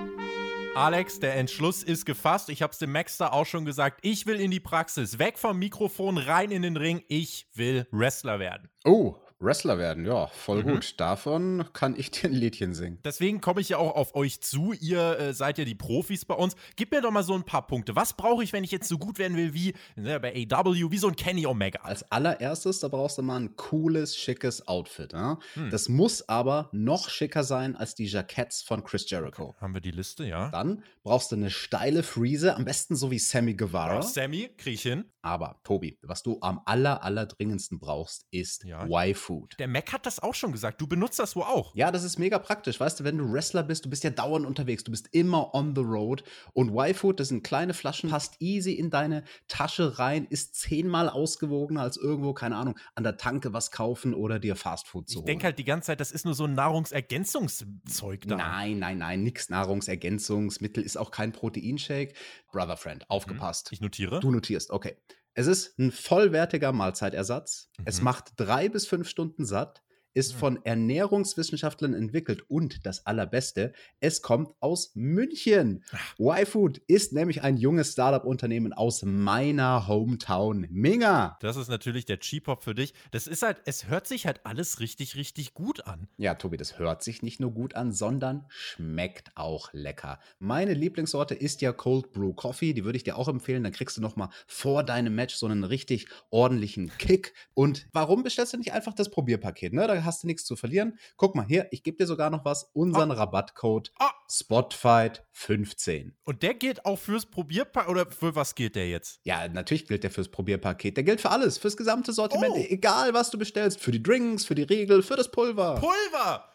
Alex, der Entschluss ist gefasst. Ich habe es dem Maxter auch schon gesagt. Ich will in die Praxis. Weg vom Mikrofon, rein in den Ring. Ich will Wrestler werden.
Oh, Wrestler werden, ja, voll mhm. gut. Davon kann ich dir ein Liedchen singen.
Deswegen komme ich ja auch auf euch zu. Ihr äh, seid ja die Profis bei uns. Gib mir doch mal so ein paar Punkte. Was brauche ich, wenn ich jetzt so gut werden will wie ne, bei AW, wie so ein Kenny Omega?
Als allererstes, da brauchst du mal ein cooles, schickes Outfit. Ja? Hm. Das muss aber noch schicker sein als die Jacketts von Chris Jericho.
Haben wir die Liste, ja?
Dann brauchst du eine steile Friese, am besten so wie Sammy Guevara. Ja,
Sammy, krieg ich hin.
Aber, Tobi, was du am aller, aller dringendsten brauchst, ist ja. Y-Food.
Der Mac hat das auch schon gesagt. Du benutzt das wohl auch.
Ja, das ist mega praktisch. Weißt du, wenn du Wrestler bist, du bist ja dauernd unterwegs. Du bist immer on the road. Und Y-Food, das sind kleine Flaschen, passt easy in deine Tasche rein, ist zehnmal ausgewogener als irgendwo, keine Ahnung, an der Tanke was kaufen oder dir Fastfood zu
Ich denke halt die ganze Zeit, das ist nur so ein Nahrungsergänzungszeug da.
Nein, nein, nein, nix Nahrungsergänzungsmittel, ist auch kein Proteinshake. Brother Friend, aufgepasst.
Ich notiere.
Du notierst, okay. Es ist ein vollwertiger Mahlzeitersatz. Mhm. Es macht drei bis fünf Stunden satt ist von Ernährungswissenschaftlern entwickelt und das Allerbeste, es kommt aus München. Y-Food ist nämlich ein junges Startup-Unternehmen aus meiner Hometown Minga.
Das ist natürlich der Cheap-Hop für dich. Das ist halt, es hört sich halt alles richtig, richtig gut an.
Ja, Tobi, das hört sich nicht nur gut an, sondern schmeckt auch lecker. Meine Lieblingssorte ist ja Cold Brew Coffee. Die würde ich dir auch empfehlen. Dann kriegst du noch mal vor deinem Match so einen richtig ordentlichen Kick. Und warum bestellst du nicht einfach das Probierpaket? Ne? Da hast du nichts zu verlieren. Guck mal hier, ich gebe dir sogar noch was, unseren oh. Rabattcode oh. Spotfight15.
Und der gilt auch fürs Probierpaket oder für was gilt der jetzt?
Ja, natürlich gilt der fürs Probierpaket. Der gilt für alles, fürs gesamte Sortiment, oh. egal was du bestellst, für die Drinks, für die Riegel, für das Pulver.
Pulver!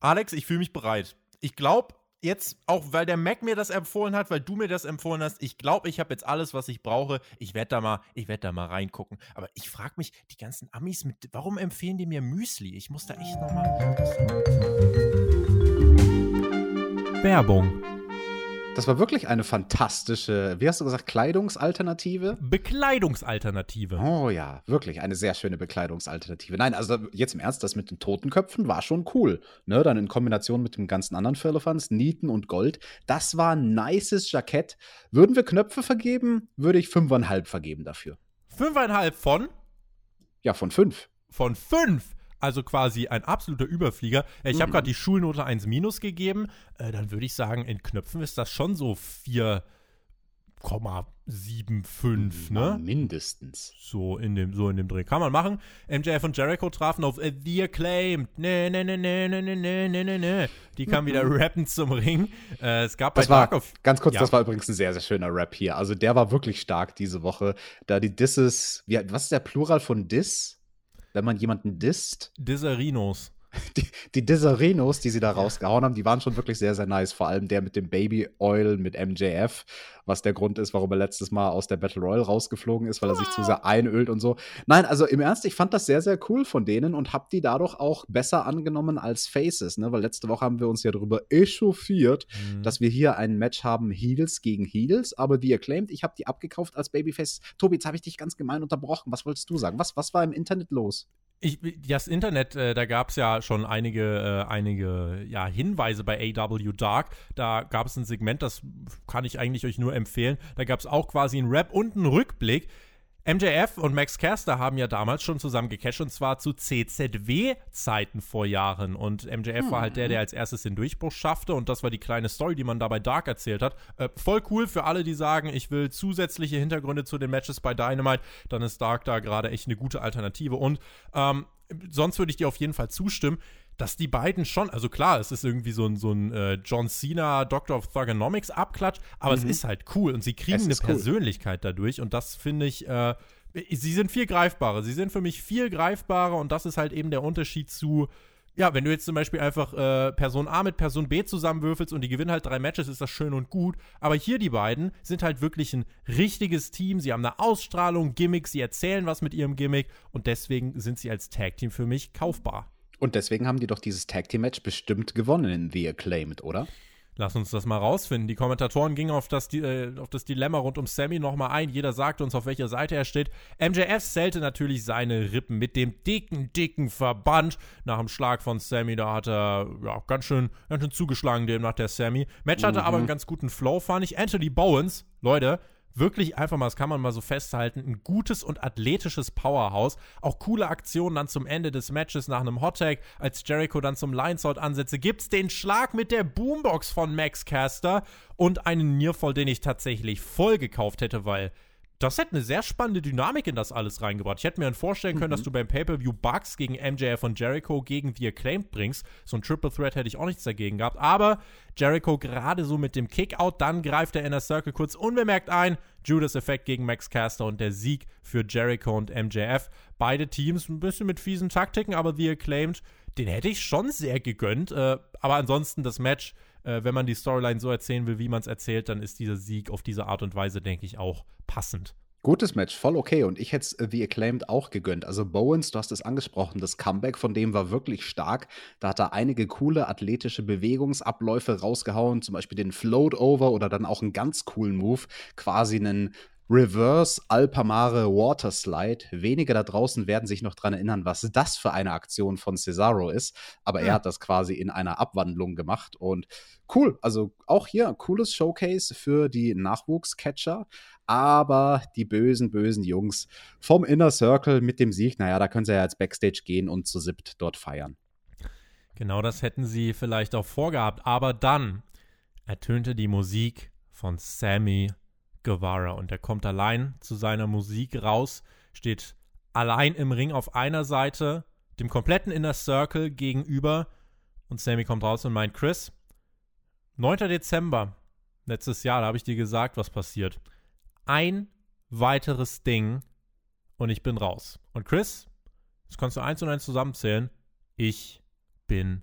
Alex, ich fühle mich bereit. Ich glaube, jetzt, auch weil der Mac mir das empfohlen hat, weil du mir das empfohlen hast, ich glaube, ich habe jetzt alles, was ich brauche. Ich werde da mal, da mal reingucken. Aber ich frage mich, die ganzen Amis mit, warum empfehlen die mir Müsli? Ich muss da echt nochmal. Werbung.
Das war wirklich eine fantastische, wie hast du gesagt, Kleidungsalternative?
Bekleidungsalternative.
Oh ja, wirklich eine sehr schöne Bekleidungsalternative. Nein, also jetzt im Ernst, das mit den Totenköpfen war schon cool. Ne, dann in Kombination mit dem ganzen anderen Firlefanz, Nieten und Gold. Das war ein nices Jackett. Würden wir Knöpfe vergeben, würde ich fünfeinhalb vergeben dafür.
Fünfeinhalb von?
Ja, von fünf.
Von fünf? Also quasi ein absoluter Überflieger. Ich habe mhm. gerade die Schulnote 1 minus gegeben. Äh, dann würde ich sagen, in Knöpfen ist das schon so 4,75, ne?
Mindestens.
So in dem, so in dem Dreh. Kann man machen. MJF und Jericho trafen auf äh, The Acclaimed. Ne, ne, ne, ne, ne, ne, ne, ne, ne, ne. Die kamen wieder mhm. rappen zum Ring. Äh, es gab
das bei war, Dark of, Ganz kurz, ja. das war übrigens ein sehr, sehr schöner Rap hier. Also der war wirklich stark diese Woche. Da die Disses, wie, was ist der Plural von Diss? Wenn man jemanden disst.
Disserinos.
Die, die Disserinos, die sie da rausgehauen haben, die waren schon wirklich sehr, sehr nice. Vor allem der mit dem Baby Oil mit MJF, was der Grund ist, warum er letztes Mal aus der Battle Royale rausgeflogen ist, weil er sich zu sehr einölt und so. Nein, also im Ernst, ich fand das sehr, sehr cool von denen und hab die dadurch auch besser angenommen als Faces, ne? Weil letzte Woche haben wir uns ja darüber echauffiert, mhm. dass wir hier ein Match haben, Heels gegen Heels, aber wie Acclaimed, ich habe die abgekauft als Babyface. Tobi, jetzt habe ich dich ganz gemein unterbrochen. Was wolltest du sagen? Was, was war im Internet los?
Ich, das Internet, äh, da gab es ja schon einige, äh, einige ja, Hinweise bei AW Dark. Da gab es ein Segment, das kann ich eigentlich euch nur empfehlen. Da gab es auch quasi einen Rap und einen Rückblick. MJF und Max Caster haben ja damals schon zusammen gecasht und zwar zu CZW-Zeiten vor Jahren. Und MJF hm. war halt der, der als erstes den Durchbruch schaffte und das war die kleine Story, die man da bei Dark erzählt hat. Äh, voll cool für alle, die sagen, ich will zusätzliche Hintergründe zu den Matches bei Dynamite, dann ist Dark da gerade echt eine gute Alternative. Und ähm, sonst würde ich dir auf jeden Fall zustimmen dass die beiden schon, also klar, es ist irgendwie so ein, so ein äh, John Cena Doctor of Thugonomics Abklatsch, aber mhm. es ist halt cool und sie kriegen eine cool. Persönlichkeit dadurch und das finde ich, äh, sie sind viel greifbarer. Sie sind für mich viel greifbarer und das ist halt eben der Unterschied zu, ja, wenn du jetzt zum Beispiel einfach äh, Person A mit Person B zusammenwürfelst und die gewinnen halt drei Matches, ist das schön und gut. Aber hier die beiden sind halt wirklich ein richtiges Team. Sie haben eine Ausstrahlung, Gimmicks, sie erzählen was mit ihrem Gimmick und deswegen sind sie als Tag Team für mich kaufbar.
Und deswegen haben die doch dieses Tag Team Match bestimmt gewonnen in The Acclaimed, oder?
Lass uns das mal rausfinden. Die Kommentatoren gingen auf das, äh, auf das Dilemma rund um Sammy nochmal ein. Jeder sagte uns, auf welcher Seite er steht. MJF zählte natürlich seine Rippen mit dem dicken, dicken Verband. Nach dem Schlag von Sammy, da hat er ja, ganz, schön, ganz schön zugeschlagen, dem nach der Sammy. Match hatte mhm. aber einen ganz guten Flow, fand ich. Anthony Bowens, Leute, wirklich einfach mal, das kann man mal so festhalten, ein gutes und athletisches Powerhouse. Auch coole Aktionen dann zum Ende des Matches nach einem Hottag, als Jericho dann zum Lineshout ansetze, gibt's den Schlag mit der Boombox von Max Caster und einen Nearfall, den ich tatsächlich voll gekauft hätte, weil das hätte eine sehr spannende Dynamik in das alles reingebracht. Ich hätte mir dann vorstellen können, mhm. dass du beim Pay-Per-View Bugs gegen MJF und Jericho gegen The Acclaimed bringst. So ein Triple Threat hätte ich auch nichts dagegen gehabt. Aber Jericho gerade so mit dem Kickout, dann greift der Inner Circle kurz unbemerkt ein. Judas-Effekt gegen Max Caster und der Sieg für Jericho und MJF. Beide Teams ein bisschen mit fiesen Taktiken, aber The Acclaimed, den hätte ich schon sehr gegönnt. Äh, aber ansonsten das Match äh, wenn man die Storyline so erzählen will, wie man es erzählt, dann ist dieser Sieg auf diese Art und Weise, denke ich, auch passend.
Gutes Match, voll okay. Und ich hätte es The Acclaimed auch gegönnt. Also Bowens, du hast es angesprochen, das Comeback von dem war wirklich stark. Da hat er einige coole athletische Bewegungsabläufe rausgehauen, zum Beispiel den Float Over oder dann auch einen ganz coolen Move, quasi einen Reverse Alpamare Water Slide. Wenige da draußen werden sich noch dran erinnern, was das für eine Aktion von Cesaro ist. Aber ja. er hat das quasi in einer Abwandlung gemacht. Und cool, also auch hier cooles Showcase für die Nachwuchscatcher. Aber die bösen, bösen Jungs vom Inner Circle mit dem Sieg, naja, da können sie ja jetzt Backstage gehen und zu siebt dort feiern.
Genau das hätten sie vielleicht auch vorgehabt. Aber dann ertönte die Musik von Sammy Guevara. Und er kommt allein zu seiner Musik raus, steht allein im Ring auf einer Seite, dem kompletten Inner Circle gegenüber. Und Sammy kommt raus und meint, Chris, 9. Dezember, letztes Jahr, da habe ich dir gesagt, was passiert. Ein weiteres Ding und ich bin raus. Und Chris, das kannst du eins und eins zusammenzählen. Ich bin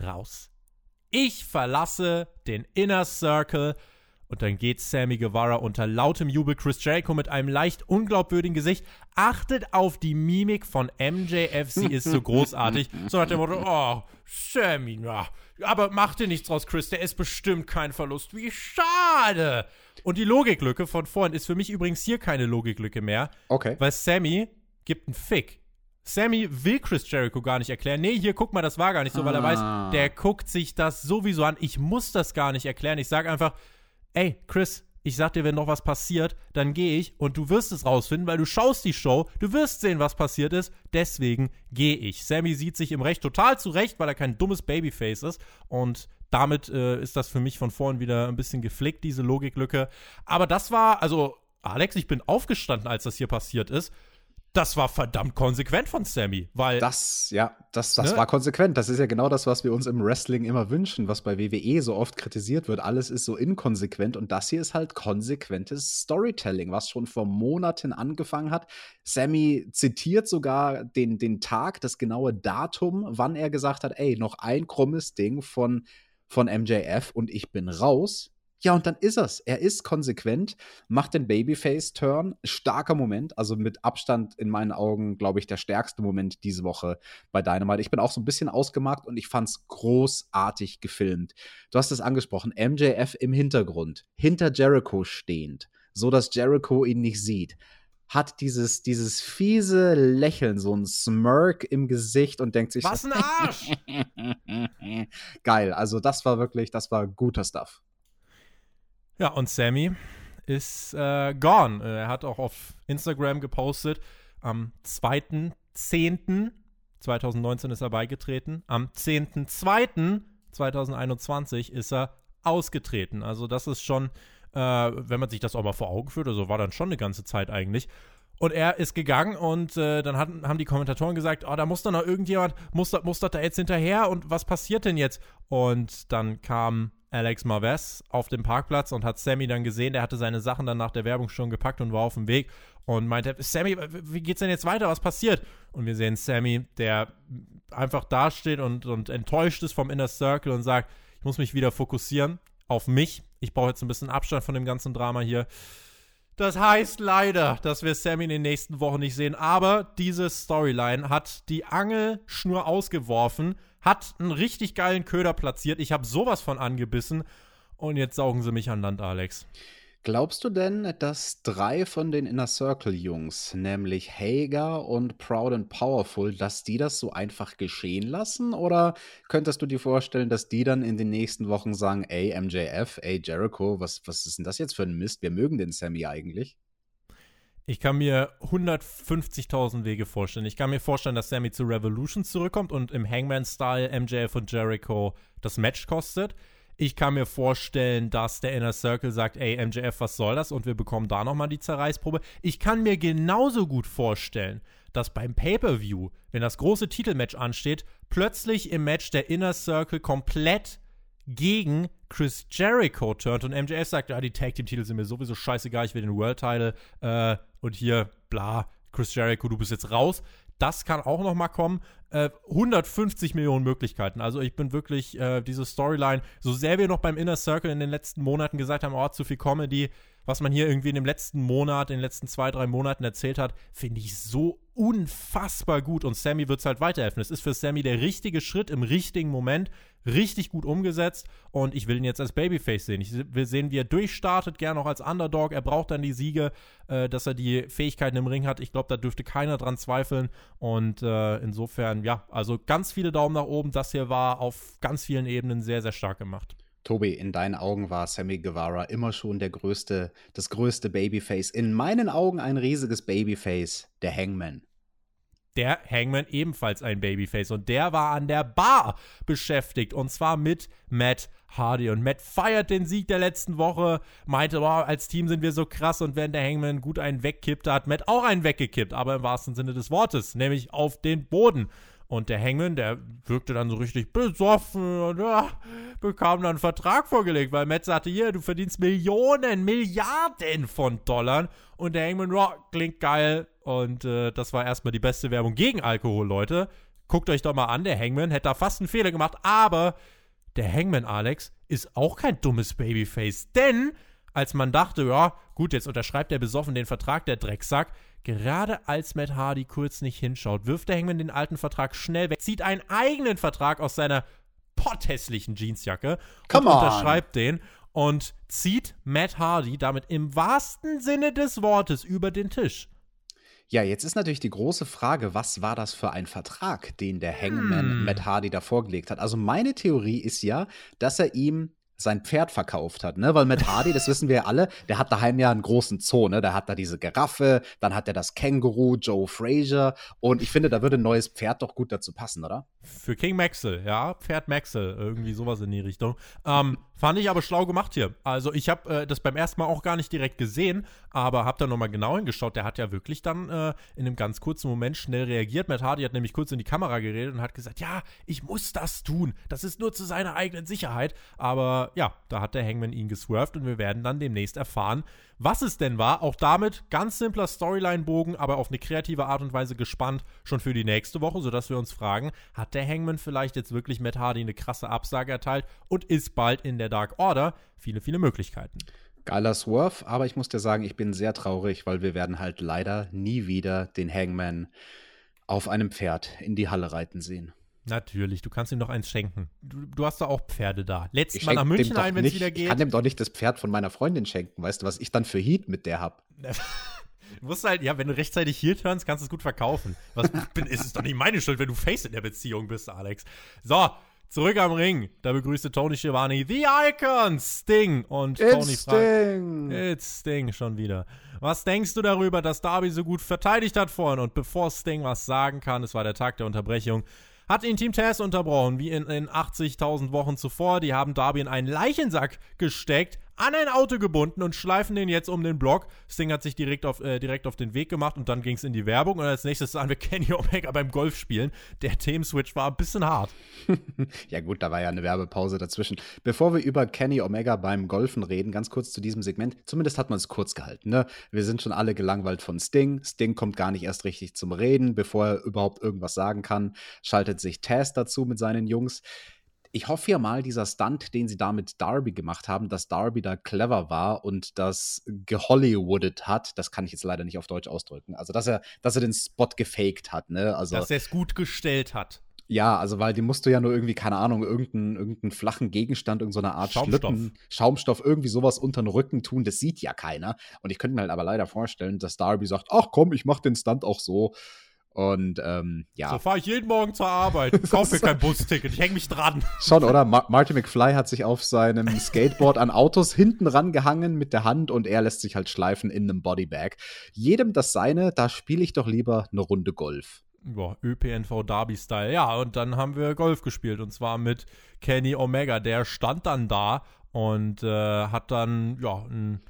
raus. Ich verlasse den Inner Circle Und dann geht Sammy Guevara unter lautem Jubel Chris Jericho mit einem leicht unglaubwürdigen Gesicht. Achtet auf die Mimik von MJF, sie ist so großartig. So nach dem Motto, oh, Sammy, na, aber mach dir nichts draus, Chris, der ist bestimmt kein Verlust. Wie schade. Und die Logiklücke von vorhin ist für mich übrigens hier keine Logiklücke mehr.
Okay.
Weil Sammy gibt einen Fick. Sammy will Chris Jericho gar nicht erklären. Nee, hier guck mal, das war gar nicht so, weil er weiß,
Ah.
der guckt sich das sowieso an. Ich muss das gar nicht erklären. Ich sag einfach, ey, Chris, ich sag dir, wenn noch was passiert, dann gehe ich und du wirst es rausfinden, weil du schaust die Show, du wirst sehen, was passiert ist, deswegen gehe ich. Sammy sieht sich im Recht total zurecht, weil er kein dummes Babyface ist und damit äh, ist das für mich von vorn wieder ein bisschen geflickt, diese Logiklücke. Aber das war, also, Alex, ich bin aufgestanden, als das hier passiert ist. Das war verdammt konsequent von Sammy, weil
Das, ja, das, das
Ne?
war konsequent. Das ist ja genau das, was wir uns im Wrestling immer wünschen, was bei WWE so oft kritisiert wird. Alles ist so inkonsequent und das hier ist halt konsequentes Storytelling, was schon vor Monaten angefangen hat. Sammy zitiert sogar den, den Tag, das genaue Datum, wann er gesagt hat, ey, noch ein krummes Ding von, von MJF und ich bin raus. Ja, und dann ist er's. Er ist konsequent, macht den Babyface-Turn. Starker Moment, also mit Abstand in meinen Augen, glaube ich, der stärkste Moment diese Woche bei Dynamite. Ich bin auch so ein bisschen ausgemacht und ich fand's großartig gefilmt. Du hast es angesprochen, MJF im Hintergrund, hinter Jericho stehend, so dass Jericho ihn nicht sieht. Hat dieses, dieses fiese Lächeln, so ein Smirk im Gesicht und denkt sich,
was ein Arsch!
geil. Also, das war wirklich, das war guter Stuff.
Ja, und Sammy ist äh, gone. Äh, Er hat auch auf Instagram gepostet, am 2.10.2019 ist er beigetreten, am 10.2.2021 ist er ausgetreten. Also das ist schon, äh, wenn man sich das auch mal vor Augen führt, also war dann schon eine ganze Zeit eigentlich. Und er ist gegangen und äh, dann hatten, haben die Kommentatoren gesagt, oh, da muss doch noch irgendjemand, muss, muss da jetzt hinterher und was passiert denn jetzt? Und dann kam Alex Marvez auf dem Parkplatz und hat Sammy dann gesehen, der hatte seine Sachen dann nach der Werbung schon gepackt und war auf dem Weg und meinte, Sammy, wie geht's denn jetzt weiter? Was passiert? Und wir sehen Sammy, der einfach dasteht und, und enttäuscht ist vom Inner Circle und sagt, ich muss mich wieder fokussieren auf mich. Ich brauche jetzt ein bisschen Abstand von dem ganzen Drama hier. Das heißt leider, dass wir Sammy in den nächsten Wochen nicht sehen. Aber diese Storyline hat die Angelschnur ausgeworfen, hat einen richtig geilen Köder platziert. Ich habe sowas von angebissen. Und jetzt saugen sie mich an Land, Alex.
Glaubst du denn, dass drei von den Inner Circle Jungs, nämlich Hager und Proud and Powerful, dass die das so einfach geschehen lassen? Oder könntest du dir vorstellen, dass die dann in den nächsten Wochen sagen, ey MJF, ey Jericho, was, was ist denn das jetzt für ein Mist? Wir mögen den Sammy eigentlich.
Ich kann mir 150.000 Wege vorstellen. Ich kann mir vorstellen, dass Sammy zu Revolution zurückkommt und im Hangman-Style MJF und Jericho das Match kostet. Ich kann mir vorstellen, dass der Inner Circle sagt, ey, MJF, was soll das? Und wir bekommen da nochmal die Zerreißprobe. Ich kann mir genauso gut vorstellen, dass beim Pay-Per-View, wenn das große Titelmatch ansteht, plötzlich im Match der Inner Circle komplett gegen Chris Jericho turnt und MJF sagt, ja, die Tag Team Titel sind mir sowieso scheißegal, ich will den World Title äh, und hier, bla, Chris Jericho, du bist jetzt raus. Das kann auch noch mal kommen. Äh, 150 Millionen Möglichkeiten. Also ich bin wirklich, äh, diese Storyline, so sehr wir noch beim Inner Circle in den letzten Monaten gesagt haben, oh, zu viel Comedy, was man hier irgendwie in dem letzten Monat, in den letzten zwei, drei Monaten erzählt hat, finde ich so unfassbar gut. Und Sammy wird es halt weiterhelfen. Es ist für Sammy der richtige Schritt im richtigen Moment, richtig gut umgesetzt. Und ich will ihn jetzt als Babyface sehen. Ich will sehen, wie er durchstartet, gerne auch als Underdog. Er braucht dann die Siege, äh, dass er die Fähigkeiten im Ring hat. Ich glaube, da dürfte keiner dran zweifeln. Und äh, insofern, ja, also ganz viele Daumen nach oben. Das hier war auf ganz vielen Ebenen sehr, sehr stark gemacht.
Tobi, in deinen Augen war Sammy Guevara immer schon der größte, das größte Babyface. In meinen Augen ein riesiges Babyface, der Hangman.
der Hangman ebenfalls ein Babyface und der war an der Bar beschäftigt und zwar mit Matt Hardy und Matt feiert den Sieg der letzten Woche, meinte, wow, als Team sind wir so krass und wenn der Hangman gut einen wegkippte, hat Matt auch einen weggekippt, aber im wahrsten Sinne des Wortes, nämlich auf den Boden. Und der Hangman, der wirkte dann so richtig besoffen und ja, bekam dann einen Vertrag vorgelegt, weil Matt sagte, hier, du verdienst Millionen, Milliarden von Dollar. Und der Hangman, ja, klingt geil. Und äh, das war erstmal die beste Werbung gegen Alkohol, Leute. Guckt euch doch mal an, der Hangman hätte da fast einen Fehler gemacht, aber der Hangman Alex ist auch kein dummes Babyface, denn als man dachte, ja, gut, jetzt unterschreibt er besoffen den Vertrag, der Drecksack. Gerade als Matt Hardy kurz nicht hinschaut, wirft der Hangman den alten Vertrag schnell weg, zieht einen eigenen Vertrag aus seiner potthässlichen Jeansjacke
Come
und
on.
unterschreibt den und zieht Matt Hardy damit im wahrsten Sinne des Wortes über den Tisch.
Ja, jetzt ist natürlich die große Frage, was war das für ein Vertrag, den der Hangman
Hm.
Matt Hardy da vorgelegt hat? Also meine Theorie ist ja, dass er ihm sein Pferd verkauft hat, ne? Weil Matt Hardy, das wissen wir ja alle, der hat daheim ja einen großen Zoo, ne? Der hat da diese Giraffe, dann hat er das Känguru, Joe Frazier und ich finde, da würde ein neues Pferd doch gut dazu passen, oder?
Für King Maxwell, ja, Pferd Maxwell, irgendwie sowas in die Richtung. Ähm, fand ich aber schlau gemacht hier. Also ich habe äh, das beim ersten Mal auch gar nicht direkt gesehen, aber habe da nochmal genau hingeschaut. Der hat ja wirklich dann äh, in einem ganz kurzen Moment schnell reagiert. Matt Hardy hat nämlich kurz in die Kamera geredet und hat gesagt, ja, ich muss das tun. Das ist nur zu seiner eigenen Sicherheit. Aber ja, da hat der Hangman ihn geswerft und wir werden dann demnächst erfahren, was es denn war. Auch damit ganz simpler Storyline-Bogen, aber auf eine kreative Art und Weise gespannt schon für die nächste Woche, sodass wir uns fragen, hat der Hangman vielleicht jetzt wirklich Matt Hardy eine krasse Absage erteilt und ist bald in der Dark Order? Viele, viele Möglichkeiten.
Geiler Swerve, aber ich muss dir sagen, ich bin sehr traurig, weil wir werden halt leider nie wieder den Hangman auf einem Pferd in die Halle reiten sehen.
Natürlich, du kannst ihm noch eins schenken. Du, du hast da auch Pferde da. Letzt
Ich
mal nach München ein, wenn es wieder
Ich
geht.
kann dem doch nicht das Pferd von meiner Freundin schenken. Weißt du, was ich dann für Heat mit der hab?
Du musst halt, ja, wenn du rechtzeitig hier turnst, kannst du es gut verkaufen. Was bin, ist es doch nicht meine Schuld, wenn du Face in der Beziehung bist, Alex. So, zurück am Ring. Da begrüßte Tony Schiavone The Icons, Sting. Und Tony fragt.
Sting.
It's Sting schon wieder. Was denkst du darüber, dass Darby so gut verteidigt hat vorhin? Und bevor Sting was sagen kann, es war der Tag der Unterbrechung, hat ihn Team Taz unterbrochen, wie in, in 80.000 Wochen zuvor. Die haben Darby in einen Leichensack gesteckt, an ein Auto gebunden und schleifen den jetzt um den Block. Sting hat sich direkt auf, äh, direkt auf den Weg gemacht und dann ging es in die Werbung. Und als nächstes sahen wir Kenny Omega beim Golf spielen. Der Themenswitch war ein bisschen hart.
Ja gut, da war ja eine Werbepause dazwischen. Bevor wir über Kenny Omega beim Golfen reden, ganz kurz zu diesem Segment. Zumindest hat man es kurz gehalten. Ne? Wir sind schon alle gelangweilt von Sting. Sting kommt gar nicht erst richtig zum Reden, bevor er überhaupt irgendwas sagen kann. Schaltet sich Taz dazu mit seinen Jungs. Ich hoffe ja mal, dieser Stunt, den sie da mit Darby gemacht haben, dass Darby da clever war und das gehollywoodet hat, das kann ich jetzt leider nicht auf Deutsch ausdrücken. Also, dass er, dass er den Spot gefaked hat, ne? Also,
Dass er es gut gestellt hat.
ja, also weil die musst du ja nur irgendwie, keine Ahnung, irgendeinen, irgendeinen flachen Gegenstand, irgendeine Art
Schaumstoff.
Schlitten, Schaumstoff, irgendwie sowas unter den Rücken tun, das sieht ja keiner. Und ich könnte mir halt aber leider vorstellen, dass Darby sagt, ach komm, ich mach den Stunt auch so. Und ähm, ja,
So fahre ich jeden Morgen zur Arbeit. Kauf mir kein Busticket, ich hänge mich dran.
schon, oder? Ma Marty McFly hat sich auf seinem Skateboard an Autos hinten rangehangen mit der Hand und er lässt sich halt schleifen in einem Bodybag. Jedem das seine, da spiele ich doch lieber eine Runde Golf.
ja, ÖPNV Derby-Style. Ja, und dann haben wir Golf gespielt und zwar mit Kenny Omega. Der stand dann da und äh, hat dann, ja, ein,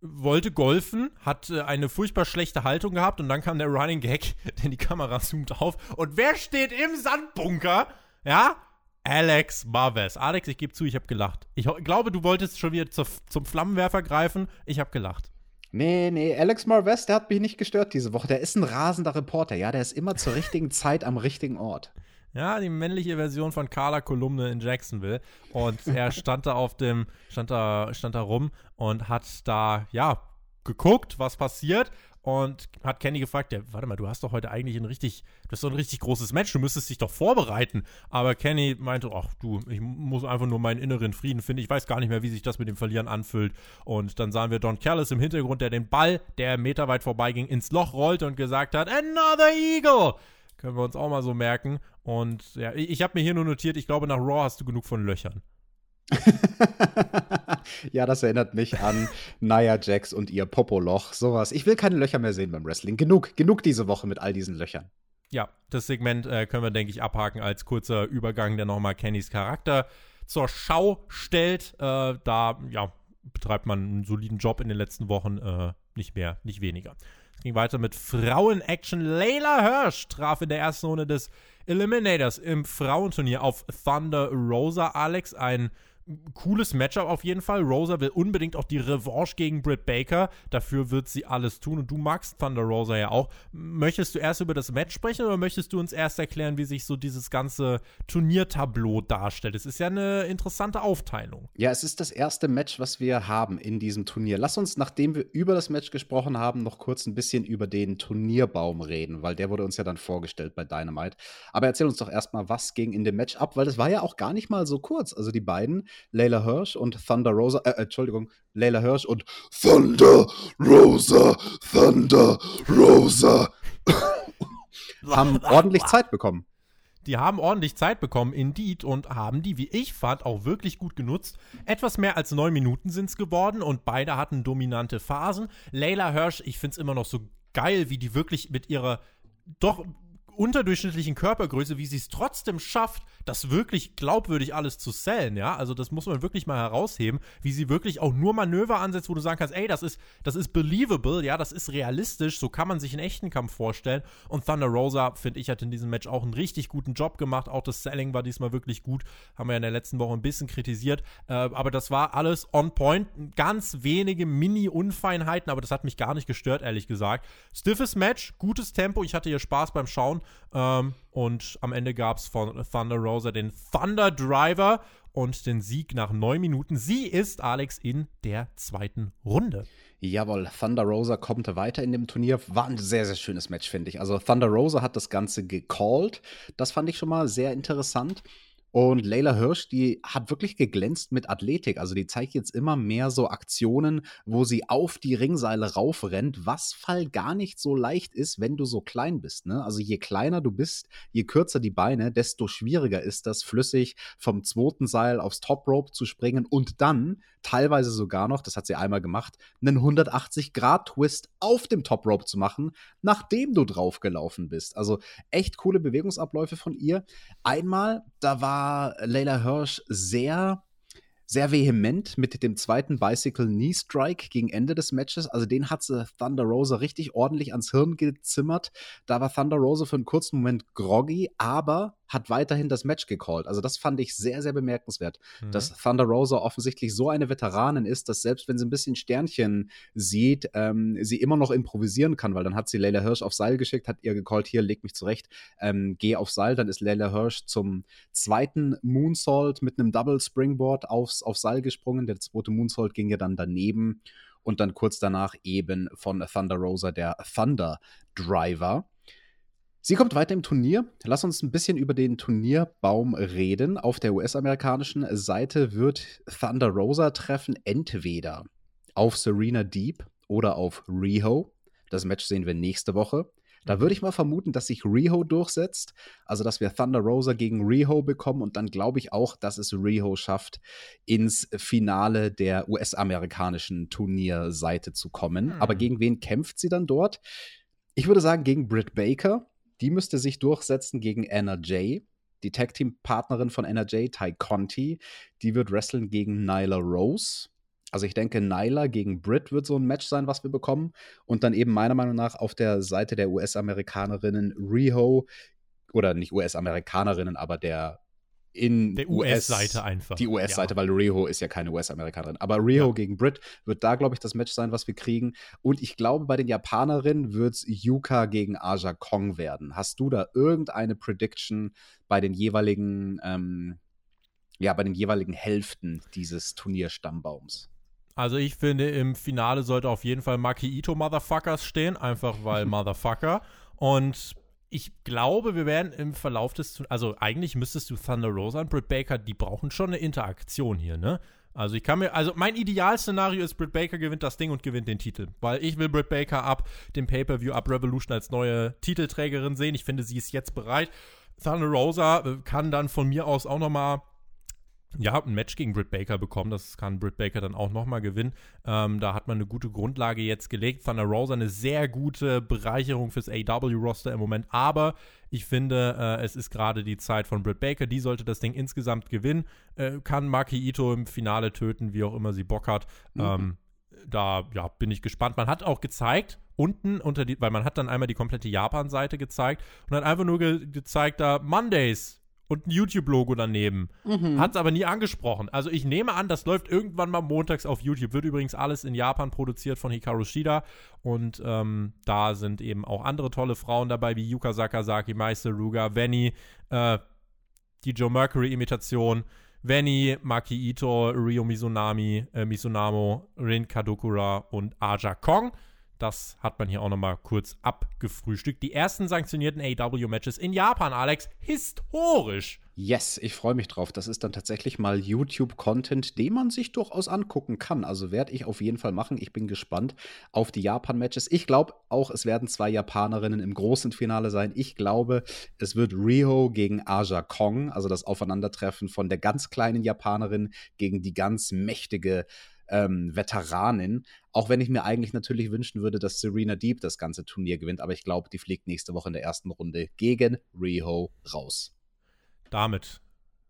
wollte golfen, hat äh, eine furchtbar schlechte Haltung gehabt und dann kam der Running Gag, denn die Kamera zoomt auf. Und wer steht im Sandbunker? Ja? Alex Marvez. Alex, ich gebe zu, ich habe gelacht. Ich glaube, du wolltest schon wieder zur, zum Flammenwerfer greifen. Ich habe gelacht.
Nee, nee, Alex Marvez, der hat mich nicht gestört diese Woche. Der ist ein rasender Reporter, ja, der ist immer zur richtigen Zeit am richtigen Ort.
Ja, die männliche Version von Carla Kolumne in Jacksonville. Und er stand da auf dem, stand da, stand da rum und hat da, ja, geguckt, was passiert. Und hat Kenny gefragt, ja, warte mal, du hast doch heute eigentlich ein richtig, du hast doch ein richtig großes Match, du müsstest dich doch vorbereiten. Aber Kenny meinte, ach du, ich muss einfach nur meinen inneren Frieden finden. Ich weiß gar nicht mehr, wie sich das mit dem Verlieren anfühlt. Und dann sahen wir Don Callis im Hintergrund, der den Ball, der meterweit vorbeiging, ins Loch rollte und gesagt hat, Another Eagle! Können wir uns auch mal so merken. Und ja, ich, ich habe mir hier nur notiert, ich glaube, nach Raw hast du genug von Löchern.
ja, das erinnert mich an Nia Jax und ihr Popoloch, sowas. Ich will keine Löcher mehr sehen beim Wrestling. Genug, genug diese Woche mit all diesen Löchern.
Ja, das Segment äh, können wir, denke ich, abhaken als kurzer Übergang, der nochmal Kennys Charakter zur Schau stellt. Äh, da, ja, betreibt man einen soliden Job in den letzten Wochen, äh, nicht mehr, nicht weniger. Es ging weiter mit Frauen-Action. Layla Hirsch traf in der ersten Runde des Eliminators im Frauenturnier auf Thunder Rosa. Alex, ein cooles Matchup auf jeden Fall. Rosa will unbedingt auch die Revanche gegen Britt Baker. Dafür wird sie alles tun. Und du magst Thunder Rosa ja auch. Möchtest du erst über das Match sprechen oder möchtest du uns erst erklären, wie sich so dieses ganze Turniertableau darstellt? Es ist ja eine interessante Aufteilung.
Ja, es ist das erste Match, was wir haben in diesem Turnier. Lass uns, nachdem wir über das Match gesprochen haben, noch kurz ein bisschen über den Turnierbaum reden, weil der wurde uns ja dann vorgestellt bei Dynamite. Aber erzähl uns doch erstmal, was ging in dem Match ab, weil das war ja auch gar nicht mal so kurz. Also die beiden Layla Hirsch und Thunder Rosa, äh, Entschuldigung, Layla Hirsch und Thunder Rosa, Thunder Rosa haben ordentlich Zeit bekommen.
Die haben ordentlich Zeit bekommen, indeed, und haben die, wie ich fand, auch wirklich gut genutzt. Etwas mehr als neun Minuten sind es geworden und beide hatten dominante Phasen. Layla Hirsch, ich finde es immer noch so geil, wie die wirklich mit ihrer doch unterdurchschnittlichen Körpergröße, wie sie es trotzdem schafft, das wirklich glaubwürdig alles zu sellen, ja. Also das muss man wirklich mal herausheben, wie sie wirklich auch nur Manöver ansetzt, wo du sagen kannst, ey, das ist, das ist believable, ja, das ist realistisch, so kann man sich einen echten Kampf vorstellen. Und Thunder Rosa, finde ich, hat in diesem Match auch einen richtig guten Job gemacht. Auch das Selling war diesmal wirklich gut. Haben wir ja in der letzten Woche ein bisschen kritisiert. Äh, aber das war alles on point. Ganz wenige Mini-Unfeinheiten, aber das hat mich gar nicht gestört, ehrlich gesagt. Stiffes Match, gutes Tempo. Ich hatte hier Spaß beim Schauen. Ähm, und am Ende gab es von Thunder Rosa den Thunder Driver und den Sieg nach neun Minuten. Sie ist, Alex, in der zweiten Runde.
Jawohl, Thunder Rosa kommt weiter in dem Turnier. War ein sehr, sehr schönes Match, finde ich. Also Thunder Rosa hat das Ganze gecallt. Das fand ich schon mal sehr interessant. Und Leila Hirsch, die hat wirklich geglänzt mit Athletik. Also die zeigt jetzt immer mehr so Aktionen, wo sie auf die Ringseile raufrennt, was Fall gar nicht so leicht ist, wenn du so klein bist. Ne? Also je kleiner du bist, je kürzer die Beine, desto schwieriger ist das, flüssig vom zweiten Seil aufs Top Rope zu springen und dann teilweise sogar noch, das hat sie einmal gemacht, einen 180-Grad-Twist auf dem Top Rope zu machen, nachdem du draufgelaufen bist. Also echt coole Bewegungsabläufe von ihr. Einmal, da war Leila Hirsch sehr sehr vehement mit dem zweiten Bicycle Knee Strike gegen Ende des Matches. Also den hat sie Thunder Rosa richtig ordentlich ans Hirn gezimmert. Da war Thunder Rosa für einen kurzen Moment groggy, aber hat weiterhin das Match gecallt. Also das fand ich sehr, sehr bemerkenswert, mhm. dass Thunder Rosa offensichtlich so eine Veteranin ist, dass selbst wenn sie ein bisschen Sternchen sieht, ähm, sie immer noch improvisieren kann, weil dann hat sie Leila Hirsch auf Seil geschickt, hat ihr gecallt, hier, leg mich zurecht, ähm, geh auf Seil, dann ist Leila Hirsch zum zweiten Moonsault mit einem Double Springboard aufs, auf Seil gesprungen, der zweite Moonsault ging ja dann daneben und dann kurz danach eben von Thunder Rosa der Thunder Driver. Sie kommt weiter im Turnier. Lass uns ein bisschen über den Turnierbaum reden. Auf der US-amerikanischen Seite wird Thunder Rosa treffen entweder auf Serena Deep oder auf Riho. Das Match sehen wir nächste Woche. Da würde ich mal vermuten, dass sich Riho durchsetzt. Also, dass wir Thunder Rosa gegen Riho bekommen. Und dann glaube ich auch, dass es Riho schafft, ins Finale der US-amerikanischen Turnierseite zu kommen. Hm. Aber gegen wen kämpft sie dann dort? Ich würde sagen, gegen Britt Baker. Die müsste sich durchsetzen gegen Anna Jay. Die Tag-Team-Partnerin von Anna Jay, Ty Conti, die wird wresteln gegen Nyla Rose. Also ich denke, Nyla gegen Britt wird so ein Match sein, was wir bekommen. Und dann eben meiner Meinung nach auf der Seite der US-Amerikanerinnen Riho, oder nicht US-Amerikanerinnen, aber der in
der US-Seite US, einfach.
Die US-Seite, ja. weil Riho ist ja keine US-Amerikanerin. Aber Riho ja. gegen Britt wird da, glaube ich, das Match sein, was wir kriegen. Und ich glaube, bei den Japanerinnen wird es Yuka gegen Aja Kong werden. Hast du da irgendeine Prediction bei den jeweiligen, ähm, ja, bei den jeweiligen Hälften dieses Turnierstammbaums?
Also ich finde, im Finale sollte auf jeden Fall Maki Ito Motherfuckers stehen, einfach weil Motherfucker. Und ich glaube, wir werden im Verlauf des, also eigentlich müsstest du Thunder Rosa und Britt Baker, die brauchen schon eine Interaktion hier, ne? Also ich kann mir, also mein Idealszenario ist, Britt Baker gewinnt das Ding und gewinnt den Titel. Weil ich will Britt Baker ab dem Pay-Per-View, ab Revolution als neue Titelträgerin sehen. Ich finde, sie ist jetzt bereit. Thunder Rosa kann dann von mir aus auch nochmal ja, ein Match gegen Britt Baker bekommen. Das kann Britt Baker dann auch nochmal gewinnen. Ähm, da hat man eine gute Grundlage jetzt gelegt. Thunder Rosa eine sehr gute Bereicherung fürs AW-Roster im Moment. Aber ich finde, äh, es ist gerade die Zeit von Britt Baker. Die sollte das Ding insgesamt gewinnen. Äh, kann Maki Ito im Finale töten, wie auch immer sie Bock hat. Mhm. Ähm, da ja, bin ich gespannt. Man hat auch gezeigt, unten unter die, weil man hat dann einmal die komplette Japan-Seite gezeigt und hat einfach nur ge gezeigt, da Mondays und ein YouTube-Logo daneben. Mhm. Hat es aber nie angesprochen. Also ich nehme an, das läuft irgendwann mal montags auf YouTube. Wird übrigens alles in Japan produziert von Hikaru Shida. Und ähm, da sind eben auch andere tolle Frauen dabei, wie Yuka Sakazaki, Meister Ruga, Venny, äh, die Joe Mercury-Imitation, Venny, Maki Ito, Ryo Mizunami, äh, Mizunamo, Rin Kadokura und Aja Kong. Das hat man hier auch nochmal kurz abgefrühstückt. Die ersten sanktionierten AW-Matches in Japan, Alex, historisch.
Yes, ich freue mich drauf. Das ist dann tatsächlich mal YouTube-Content, den man sich durchaus angucken kann. Also werde ich auf jeden Fall machen. Ich bin gespannt auf die Japan-Matches. Ich glaube auch, es werden zwei Japanerinnen im großen Finale sein. Ich glaube, es wird Riho gegen Aja Kong, also das Aufeinandertreffen von der ganz kleinen Japanerin gegen die ganz mächtige ähm, Veteranin. Auch wenn ich mir eigentlich natürlich wünschen würde, dass Serena Deep das ganze Turnier gewinnt, aber ich glaube, die fliegt nächste Woche in der ersten Runde gegen Riho raus.
Damit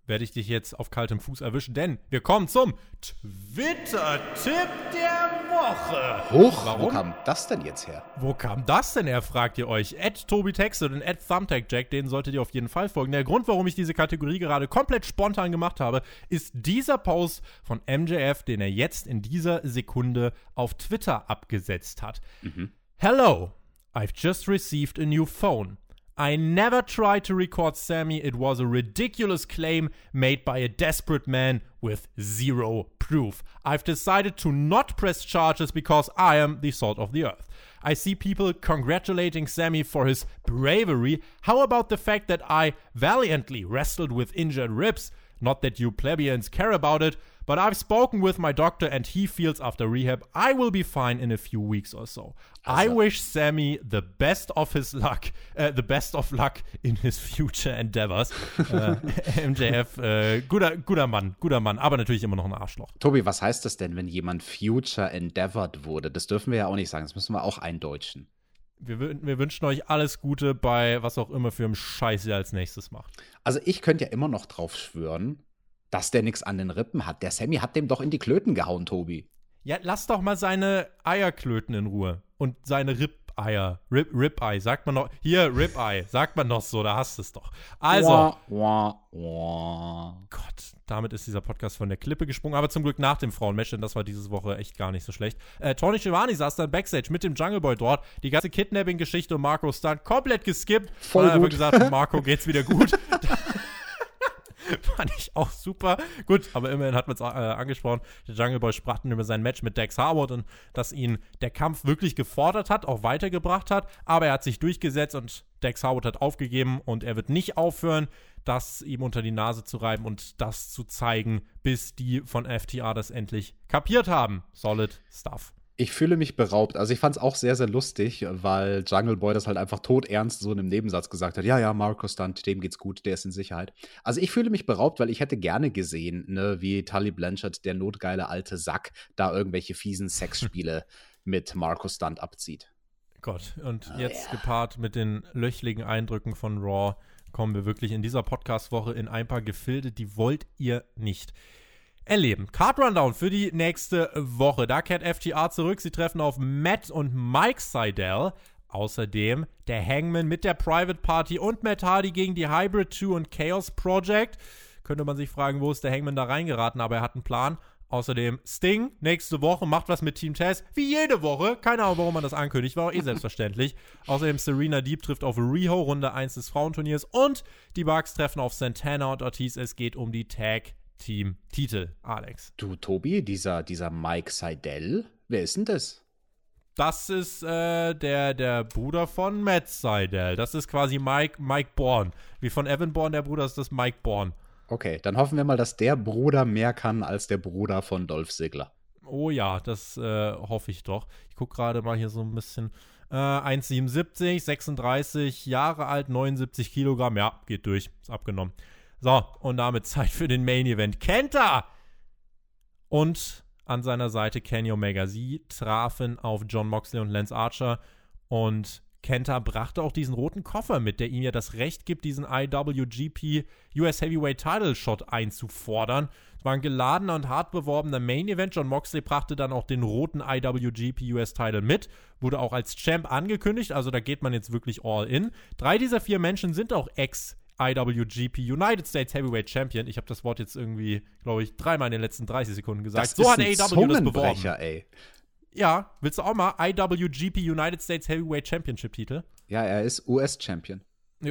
werde ich dich jetzt auf kaltem Fuß erwischen, denn wir kommen zum Twitter-Tipp der Woche.
Warum? wo kam das denn jetzt her?
Wo kam das denn her, fragt ihr euch. Ed Tobi Texted und Ed ThumbtackJack, denen solltet ihr auf jeden Fall folgen. Der Grund, warum ich diese Kategorie gerade komplett spontan gemacht habe, ist dieser Post von MJF, den er jetzt in dieser Sekunde auf Twitter abgesetzt hat. Mhm. Hello, I've just received a new phone. I never tried to record Sammy. It was a ridiculous claim made by a desperate man with zero proof. I've decided to not press charges because I am the salt of the earth. I see people congratulating Sammy for his bravery. How about the fact that I valiantly wrestled with injured ribs? Not that you plebeians care about it, but I've spoken with my doctor and he feels after rehab I will be fine in a few weeks or so. Also. I wish Sammy the best of his luck, uh, the best of luck in his future endeavors. uh, äh, MJF, uh, äh, guter, guter Mann, guter Mann, aber natürlich immer noch ein Arschloch.
Tobi, was heißt das denn, wenn jemand future endeavored wurde? Das dürfen wir ja auch nicht sagen, das müssen wir auch eindeutschen.
Wir, wir, wünschen euch alles Gute bei was auch immer für einem Scheiß ihr als nächstes macht.
Also ich könnte ja immer noch drauf schwören, dass der nichts an den Rippen hat. Der Sammy hat dem doch in die Klöten gehauen, Tobi.
Ja, lass doch mal seine Eierklöten in Ruhe. Und seine Rip-Eier. Rip, Rip-Eye, sagt man noch. Hier, Rip-Eye, sagt man noch so, da hast du es doch. Also. Wah, wah, wah. Gott, damit ist dieser Podcast von der Klippe gesprungen. Aber zum Glück nach dem Frauenmatch, denn das war diese Woche echt gar nicht so schlecht. Äh, Tony Schiavone saß dann Backstage mit dem Jungle Boy dort. Die ganze Kidnapping-Geschichte und Marco Stunt komplett geskippt.
Voll und dann gut.
gesagt, Marco geht's wieder gut. Fand ich auch super. Gut, aber immerhin hat man es äh, angesprochen. Der Jungle Boy sprach über sein Match mit Dex Harwood und dass ihn der Kampf wirklich gefordert hat, auch weitergebracht hat. Aber er hat sich durchgesetzt und Dex Harwood hat aufgegeben und er wird nicht aufhören, das ihm unter die Nase zu reiben und das zu zeigen, bis die von FTA das endlich kapiert haben. Solid Stuff.
Ich fühle mich beraubt. Also ich fand es auch sehr, sehr lustig, weil Jungle Boy das halt einfach todernst so in einem Nebensatz gesagt hat. Ja, ja, Markus Stunt, dem geht's gut, der ist in Sicherheit. Also ich fühle mich beraubt, weil ich hätte gerne gesehen, ne, wie Tully Blanchard, der notgeile alte Sack, da irgendwelche fiesen Sexspiele mit Markus Stunt abzieht.
Gott, und oh, jetzt yeah. gepaart mit den löchligen Eindrücken von Raw kommen wir wirklich in dieser Podcast-Woche in ein paar Gefilde, die wollt ihr nicht erleben. Card Rundown für die nächste Woche. Da kehrt FTR zurück. Sie treffen auf Matt und Mike Seidel. Außerdem der Hangman mit der Private Party und Matt Hardy gegen die Hybrid 2 und Chaos Project. Könnte man sich fragen, wo ist der Hangman da reingeraten, aber er hat einen Plan. Außerdem Sting nächste Woche macht was mit Team Tess, wie jede Woche. Keine Ahnung, warum man das ankündigt, war auch eh selbstverständlich. Außerdem Serena Deep trifft auf Riho, Runde 1 des Frauenturniers. Und die Bugs treffen auf Santana und Ortiz. Es geht um die Tag Team-Titel, Alex.
Du, Tobi, dieser, dieser Mike Seidel, wer ist denn das?
Das ist äh, der, der Bruder von Matt Seidel. Das ist quasi Mike, Mike Bourne. Wie von Evan Bourne, der Bruder ist das Mike Bourne.
Okay, dann hoffen wir mal, dass der Bruder mehr kann als der Bruder von Dolph Ziggler.
Oh ja, das äh, hoffe ich doch. Ich gucke gerade mal hier so ein bisschen. Äh, 1,77, 36 Jahre alt, 79 Kilogramm. Ja, geht durch. Ist abgenommen. So, und damit Zeit für den Main Event. Kenta! Und an seiner Seite Kenny Omega. Sie trafen auf John Moxley und Lance Archer und Kenta brachte auch diesen roten Koffer mit, der ihm ja das Recht gibt, diesen IWGP US Heavyweight Title Shot einzufordern. Es war ein geladener und hart beworbener Main Event. John Moxley brachte dann auch den roten IWGP US Title mit, wurde auch als Champ angekündigt, also da geht man jetzt wirklich all in. Drei dieser vier Menschen sind auch Ex- IWGP United States Heavyweight Champion. Ich habe das Wort jetzt irgendwie, glaube ich, dreimal in den letzten 30 Sekunden gesagt.
Das so hat AEW das beworben. Ey.
Ja, willst du auch mal IWGP United States Heavyweight Championship Titel?
Ja, er ist US-Champion.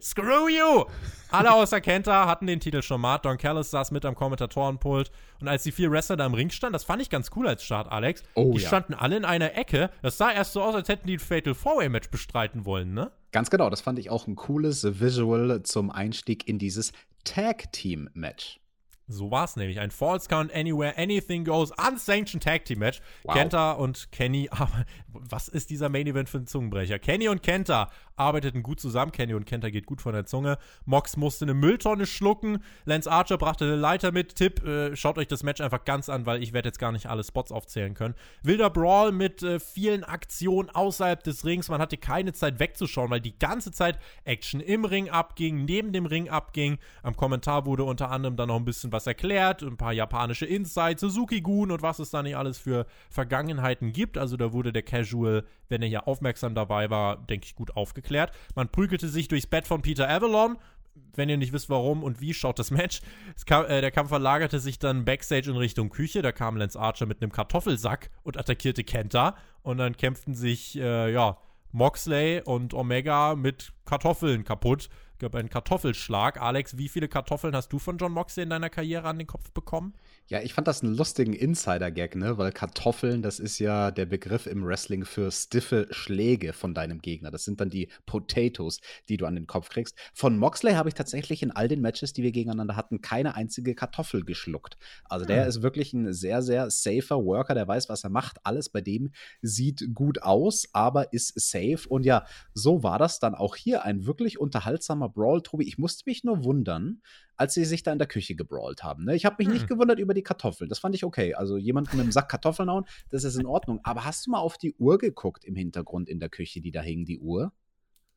Screw you! Alle außer Kenta hatten den Titel schon mal. Don Callis saß mit am Kommentatorenpult. Und als die vier Wrestler da im Ring standen, das fand ich ganz cool als Start, Alex. Oh, die ja. standen alle in einer Ecke. Das sah erst so aus, als hätten die ein Fatal Four-Way-Match bestreiten wollen, ne?
Ganz genau, das fand ich auch ein cooles Visual zum Einstieg in dieses Tag-Team-Match.
So war es nämlich. Ein False Count Anywhere, Anything Goes, Unsanctioned Tag Team Match. Wow. Kenta und Kenny, aber was ist dieser Main Event für ein Zungenbrecher? Kenny und Kenta arbeiteten gut zusammen. Kenny und Kenta geht gut von der Zunge. Mox musste eine Mülltonne schlucken. Lance Archer brachte eine Leiter mit. Tipp, äh, schaut euch das Match einfach ganz an, weil ich werde jetzt gar nicht alle Spots aufzählen können. Wilder Brawl mit äh, vielen Aktionen außerhalb des Rings. Man hatte keine Zeit wegzuschauen, weil die ganze Zeit Action im Ring abging, neben dem Ring abging. Am Kommentar wurde unter anderem dann noch ein bisschen was erklärt, ein paar japanische Insights, Suzuki-Gun und was es da nicht alles für Vergangenheiten gibt. Also da wurde der Casual, wenn er hier aufmerksam dabei war, denke ich, gut aufgeklärt. Man prügelte sich durchs Bett von Peter Avalon. Wenn ihr nicht wisst, warum und wie, schaut das Match. Kam, äh, der Kampf verlagerte sich dann backstage in Richtung Küche. Da kam Lance Archer mit einem Kartoffelsack und attackierte Kenta. Und dann kämpften sich, äh, ja, Moxley und Omega mit Kartoffeln kaputt gab einen Kartoffelschlag. Alex, wie viele Kartoffeln hast du von John Moxley in deiner Karriere an den Kopf bekommen?
Ja, ich fand das einen lustigen Insider-Gag, ne? Weil Kartoffeln, das ist ja der Begriff im Wrestling für stiffe Schläge von deinem Gegner. Das sind dann die Potatoes, die du an den Kopf kriegst. Von Moxley habe ich tatsächlich in all den Matches, die wir gegeneinander hatten, keine einzige Kartoffel geschluckt. Also der hm. ist wirklich ein sehr, sehr safer Worker, der weiß, was er macht. Alles bei dem sieht gut aus, aber ist safe. Und ja, so war das dann auch hier ein wirklich unterhaltsamer Brawl, Tobi. Ich musste mich nur wundern, als sie sich da in der Küche gebrawlt haben. Ne? Ich habe mich hm. nicht gewundert über die Kartoffeln. Das fand ich okay. Also jemanden mit einem Sack Kartoffeln hauen, das ist in Ordnung. Aber hast du mal auf die Uhr geguckt im Hintergrund in der Küche, die da hing, die Uhr?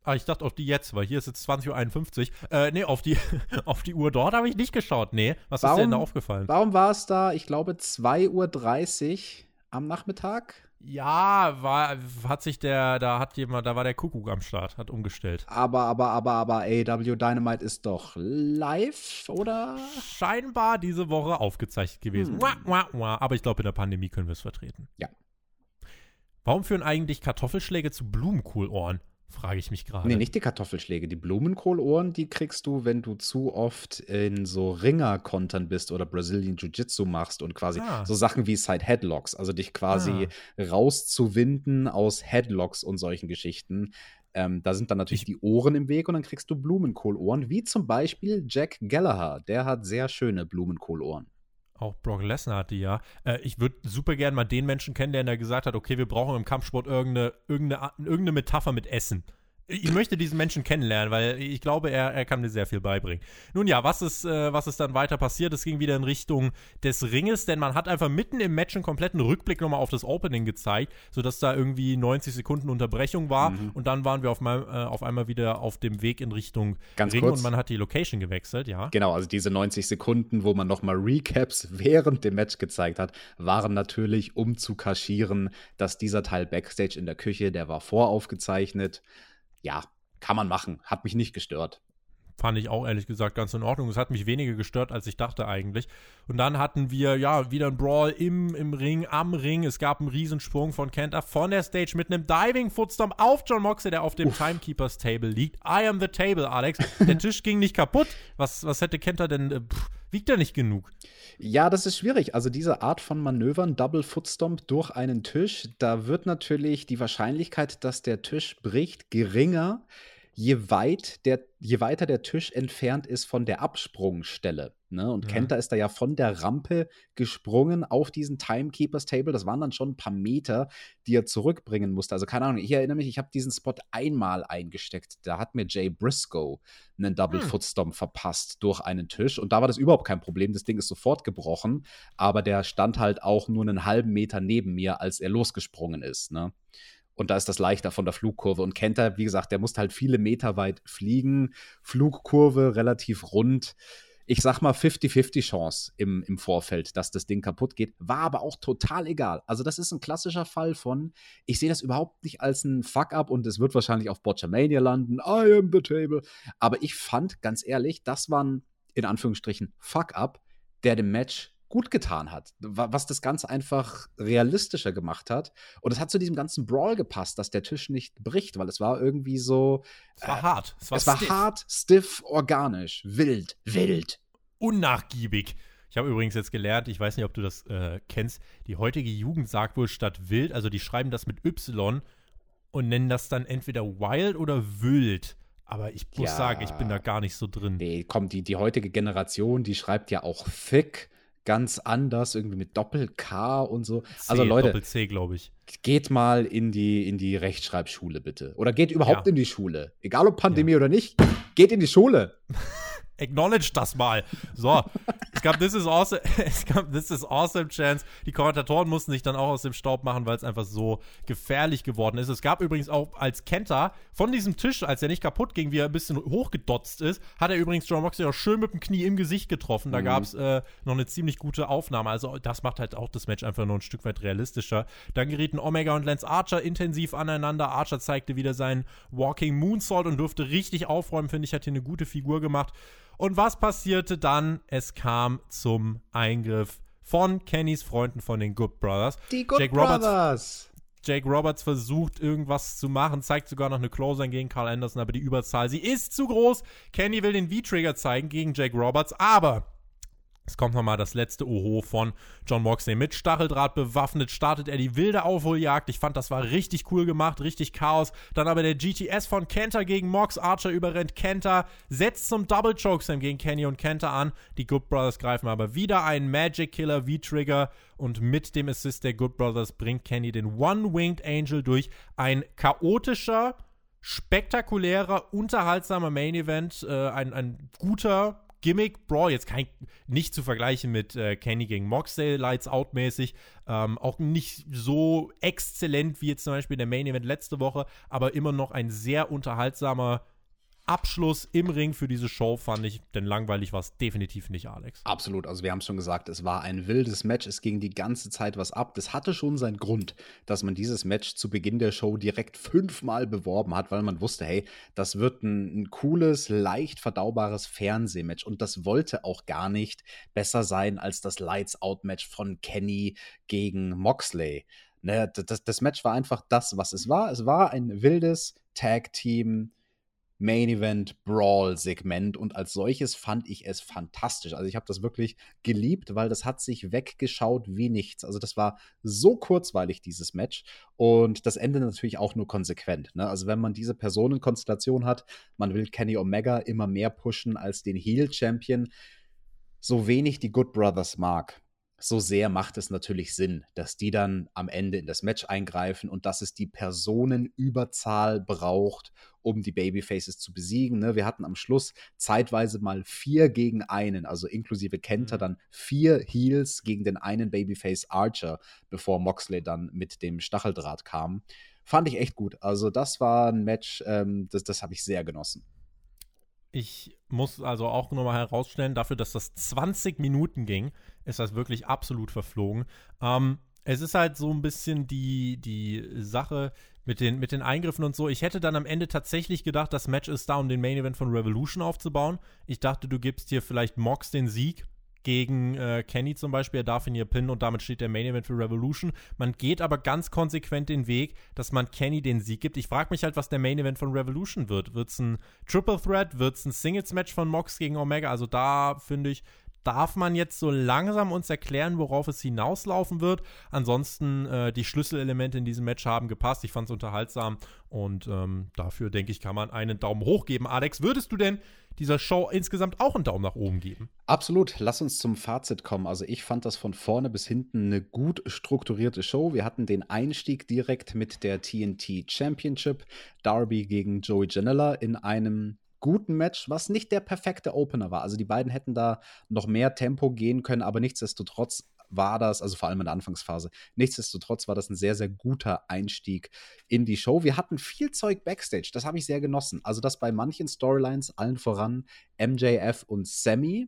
Ah, ich dachte auf die jetzt, weil hier ist jetzt 20.51 Uhr. Äh, nee, auf die, auf die Uhr dort habe ich nicht geschaut. Nee, was warum, ist dir denn da aufgefallen?
Warum war es da, ich glaube, 2.30 Uhr am Nachmittag?
Ja, war, hat sich der, da hat jemand, da war der Kuckuck am Start, hat umgestellt.
Aber, aber, aber, aber, AW Dynamite ist doch live, oder?
Scheinbar diese Woche aufgezeichnet gewesen. Hm. Wah, wah, wah. Aber ich glaube, in der Pandemie können wir es vertreten.
Ja.
Warum führen eigentlich Kartoffelschläge zu Blumenkohlohren? Frage ich mich gerade.
Nee, nicht die Kartoffelschläge. Die Blumenkohlohren, die kriegst du, wenn du zu oft in so Ringer-Kontern bist oder Brazilian Jiu-Jitsu machst und quasi ah. so Sachen wie Side Headlocks, also dich quasi ah. rauszuwinden aus Headlocks und solchen Geschichten. Ähm, da sind dann natürlich ich die Ohren im Weg und dann kriegst du Blumenkohlohren, wie zum Beispiel Jack Gallagher. Der hat sehr schöne Blumenkohlohren.
Auch Brock Lesnar hat die ja. Äh, ich würde super gern mal den Menschen kennenlernen, der gesagt hat, okay, wir brauchen im Kampfsport irgendeine, irgendeine, irgendeine Metapher mit Essen ich möchte diesen Menschen kennenlernen, weil ich glaube, er, er kann mir sehr viel beibringen. Nun ja, was ist, äh, was ist dann weiter passiert? Es ging wieder in Richtung des Ringes, denn man hat einfach mitten im Match einen kompletten Rückblick nochmal auf das Opening gezeigt, sodass da irgendwie 90 Sekunden Unterbrechung war mhm. und dann waren wir auf, mal, äh, auf einmal wieder auf dem Weg in Richtung
Ganz
Ring
kurz.
und man hat die Location gewechselt, ja.
Genau, also diese 90 Sekunden, wo man nochmal Recaps während dem Match gezeigt hat, waren natürlich, um zu kaschieren, dass dieser Teil Backstage in der Küche, der war voraufgezeichnet ja, kann man machen. Hat mich nicht gestört.
Fand ich auch ehrlich gesagt ganz in Ordnung. Es hat mich weniger gestört, als ich dachte eigentlich. Und dann hatten wir ja wieder ein Brawl im, im Ring, am Ring. Es gab einen Riesensprung von Kenta von der Stage mit einem Diving Footstomp auf John Moxley, der auf dem Uff. Timekeepers Table liegt. I am the table, Alex. Der Tisch ging nicht kaputt. Was, was hätte Kenta denn? Äh, pff, wiegt er nicht genug?
Ja, das ist schwierig. Also diese Art von Manövern, Double Footstomp durch einen Tisch, da wird natürlich die Wahrscheinlichkeit, dass der Tisch bricht, geringer, je, weit der, je weiter der Tisch entfernt ist von der Absprungstelle. Ne? Und ja. Kenta ist da ja von der Rampe gesprungen auf diesen Timekeepers Table. Das waren dann schon ein paar Meter, die er zurückbringen musste. Also keine Ahnung, ich erinnere mich, ich habe diesen Spot einmal eingesteckt. Da hat mir Jay Briscoe einen Double hm. Footstomp verpasst durch einen Tisch. Und da war das überhaupt kein Problem. Das Ding ist sofort gebrochen. Aber der stand halt auch nur einen halben Meter neben mir, als er losgesprungen ist. Ne? Und da ist das leichter von der Flugkurve. Und Kenter, wie gesagt, der musste halt viele Meter weit fliegen. Flugkurve relativ rund. Ich sag mal 50-50 Chance im, im Vorfeld, dass das Ding kaputt geht. War aber auch total egal. Also, das ist ein klassischer Fall von, ich sehe das überhaupt nicht als ein Fuck-up und es wird wahrscheinlich auf Botchamania landen. I am the table. Aber ich fand, ganz ehrlich, das war ein, in Anführungsstrichen, Fuck-up, der dem Match gut getan hat, was das Ganze einfach realistischer gemacht hat. Und es hat zu diesem ganzen Brawl gepasst, dass der Tisch nicht bricht, weil es war irgendwie so.
Es war äh, hart.
Es war, es war hart, stiff, organisch, wild, wild.
Unnachgiebig. Ich habe übrigens jetzt gelernt, ich weiß nicht, ob du das äh, kennst, die heutige Jugend sagt wohl statt wild, also die schreiben das mit Y und nennen das dann entweder wild oder wild. Aber ich muss ja, sagen, ich bin da gar nicht so drin.
Nee, komm, die, die heutige Generation, die schreibt ja auch thick ganz anders, irgendwie mit Doppel-K und so.
C, also Leute, Doppel-C, glaube ich.
Geht mal in die, in die Rechtschreibschule, bitte. Oder geht überhaupt ja. in die Schule. Egal ob Pandemie ja. oder nicht, geht in die Schule.
acknowledge das mal. So, es gab This is Awesome, es gab This is Awesome Chance. Die Kommentatoren mussten sich dann auch aus dem Staub machen, weil es einfach so gefährlich geworden ist. Es gab übrigens auch als Kenta von diesem Tisch, als er nicht kaputt ging, wie er ein bisschen hochgedotzt ist, hat er übrigens John Moxley auch schön mit dem Knie im Gesicht getroffen. Da mhm. gab es äh, noch eine ziemlich gute Aufnahme. Also das macht halt auch das Match einfach nur ein Stück weit realistischer. Dann gerieten Omega und Lance Archer intensiv aneinander. Archer zeigte wieder seinen Walking Moonsault und durfte richtig aufräumen, finde ich, hat hier eine gute Figur gemacht. Und was passierte dann? Es kam zum Eingriff von Kennys Freunden von den Good Brothers.
Die Good Jake Brothers. Roberts,
Jake Roberts versucht irgendwas zu machen, zeigt sogar noch eine Closer gegen Carl Anderson, aber die Überzahl, sie ist zu groß. Kenny will den V-Trigger zeigen gegen Jake Roberts, aber es kommt nochmal das letzte Oho von John Moxley. Mit Stacheldraht bewaffnet startet er die wilde Aufholjagd. Ich fand, das war richtig cool gemacht, richtig Chaos. Dann aber der GTS von Kenta gegen Mox. Archer überrennt Kenta, setzt zum Double Chokeslam gegen Kenny und Kenta an. Die Good Brothers greifen aber wieder einen Magic Killer V-Trigger und mit dem Assist der Good Brothers bringt Kenny den One-Winged Angel durch. Ein chaotischer, spektakulärer, unterhaltsamer Main Event. Äh, ein, ein guter Gimmick Brawl, jetzt kein, nicht zu vergleichen mit äh, Kenny gegen Moxley, Lights Out mäßig, ähm, auch nicht so exzellent wie jetzt zum Beispiel der Main Event letzte Woche, aber immer noch ein sehr unterhaltsamer Abschluss im Ring für diese Show fand ich, denn langweilig war es definitiv nicht, Alex.
Absolut, also wir haben es schon gesagt, es war ein wildes Match, es ging die ganze Zeit was ab. Das hatte schon seinen Grund, dass man dieses Match zu Beginn der Show direkt fünfmal beworben hat, weil man wusste, hey, das wird ein, ein cooles, leicht verdaubares Fernsehmatch und das wollte auch gar nicht besser sein als das Lights-Out-Match von Kenny gegen Moxley. Ne, das, das Match war einfach das, was es war. Es war ein wildes Tag-Team- Main Event Brawl Segment und als solches fand ich es fantastisch. Also ich habe das wirklich geliebt, weil das hat sich weggeschaut wie nichts. Also das war so kurzweilig dieses Match und das Ende natürlich auch nur konsequent. Ne? Also wenn man diese Personenkonstellation hat, man will Kenny Omega immer mehr pushen als den Heel Champion, so wenig die Good Brothers mag so sehr macht es natürlich Sinn, dass die dann am Ende in das Match eingreifen und dass es die Personenüberzahl braucht, um die Babyfaces zu besiegen. Ne? Wir hatten am Schluss zeitweise mal vier gegen einen, also inklusive Kenter, mhm. dann vier Heels gegen den einen Babyface Archer, bevor Moxley dann mit dem Stacheldraht kam. Fand ich echt gut. Also, das war ein Match, ähm, das, das habe ich sehr genossen.
Ich muss also auch nochmal herausstellen, dafür, dass das 20 Minuten ging, ist das wirklich absolut verflogen. Ähm, es ist halt so ein bisschen die, die Sache mit den, mit den Eingriffen und so. Ich hätte dann am Ende tatsächlich gedacht, das Match ist da, um den Main Event von Revolution aufzubauen. Ich dachte, du gibst hier vielleicht Mox den Sieg gegen äh, Kenny zum Beispiel. Er darf ihn hier pinnen und damit steht der Main Event für Revolution. Man geht aber ganz konsequent den Weg, dass man Kenny den Sieg gibt. Ich frage mich halt, was der Main Event von Revolution wird. Wird es ein Triple Threat? Wird es ein Singles Match von Mox gegen Omega? Also da finde ich, darf man jetzt so langsam uns erklären, worauf es hinauslaufen wird. Ansonsten, äh, die Schlüsselelemente in diesem Match haben gepasst. Ich fand es unterhaltsam und ähm, dafür, denke ich, kann man einen Daumen hoch geben. Alex, würdest du denn dieser Show insgesamt auch einen Daumen nach oben geben?
Absolut. Lass uns zum Fazit kommen. Also ich fand das von vorne bis hinten eine gut strukturierte Show. Wir hatten den Einstieg direkt mit der TNT Championship. Darby gegen Joey Janella in einem guten Match, was nicht der perfekte Opener war. Also die beiden hätten da noch mehr Tempo gehen können, aber nichtsdestotrotz war das, also vor allem in der Anfangsphase, nichtsdestotrotz war das ein sehr, sehr guter Einstieg in die Show. Wir hatten viel Zeug backstage, das habe ich sehr genossen. Also, dass bei manchen Storylines, allen voran MJF und Sammy,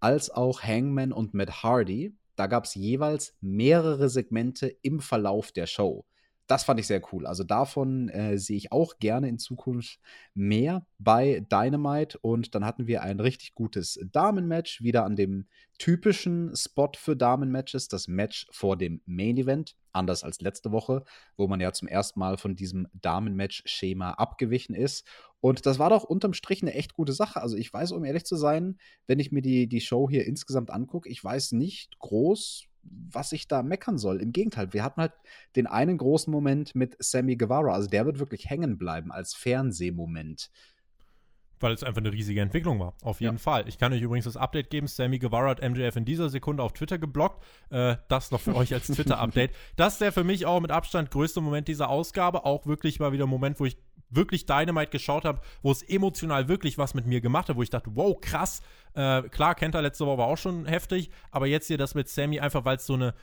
als auch Hangman und Matt Hardy. Da gab es jeweils mehrere Segmente im Verlauf der Show das fand ich sehr cool. Also davon äh, sehe ich auch gerne in Zukunft mehr bei Dynamite. Und dann hatten wir ein richtig gutes Damenmatch, wieder an dem typischen Spot für Damenmatches, das Match vor dem Main Event. Anders als letzte Woche, wo man ja zum ersten Mal von diesem Damenmatch-Schema abgewichen ist. Und das war doch unterm Strich eine echt gute Sache. Also ich weiß, um ehrlich zu sein, wenn ich mir die, die Show hier insgesamt angucke, ich weiß nicht groß, was ich da meckern soll. Im Gegenteil, wir hatten halt den einen großen Moment mit Sammy Guevara. Also der wird wirklich hängen bleiben als Fernsehmoment.
Weil es einfach eine riesige Entwicklung war. Auf jeden ja. Fall. Ich kann euch übrigens das Update geben. Sammy Guevara hat MJF in dieser Sekunde auf Twitter geblockt. Äh, das noch für euch als Twitter-Update. Das ist der für mich auch mit Abstand größte Moment dieser Ausgabe. Auch wirklich mal wieder ein Moment, wo ich wirklich Dynamite geschaut habe, wo es emotional wirklich was mit mir gemacht hat, wo ich dachte, wow, krass. Äh, klar, Kenta letzte Woche war auch schon heftig, aber jetzt hier das mit Sammy einfach, weil es so eine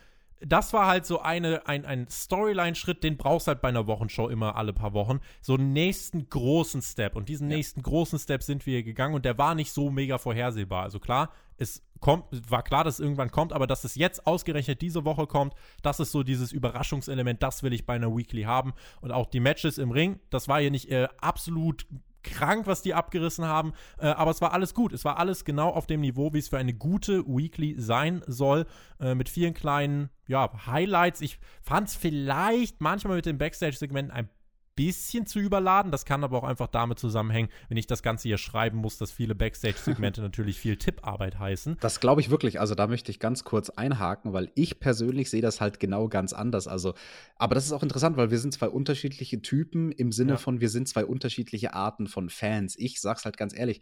das war halt so eine, ein, ein Storyline-Schritt, den brauchst du halt bei einer Wochenshow immer alle paar Wochen. So einen nächsten großen Step. Und diesen ja. nächsten großen Step sind wir gegangen und der war nicht so mega vorhersehbar. Also klar, es kommt, war klar, dass es irgendwann kommt, aber dass es jetzt ausgerechnet diese Woche kommt, das ist so dieses Überraschungselement, das will ich bei einer Weekly haben. Und auch die Matches im Ring, das war hier nicht äh, absolut krank, was die abgerissen haben. Äh, aber es war alles gut. Es war alles genau auf dem Niveau, wie es für eine gute Weekly sein soll. Äh, mit vielen kleinen ja, Highlights. Ich fand es vielleicht manchmal mit den Backstage-Segmenten ein bisschen zu überladen. Das kann aber auch einfach damit zusammenhängen, wenn ich das Ganze hier schreiben muss, dass viele Backstage-Segmente natürlich viel Tipparbeit heißen.
Das glaube ich wirklich. Also da möchte ich ganz kurz einhaken, weil ich persönlich sehe das halt genau ganz anders. Also, aber das ist auch interessant, weil wir sind zwei unterschiedliche Typen im Sinne ja. von, wir sind zwei unterschiedliche Arten von Fans. Ich sag's halt ganz ehrlich.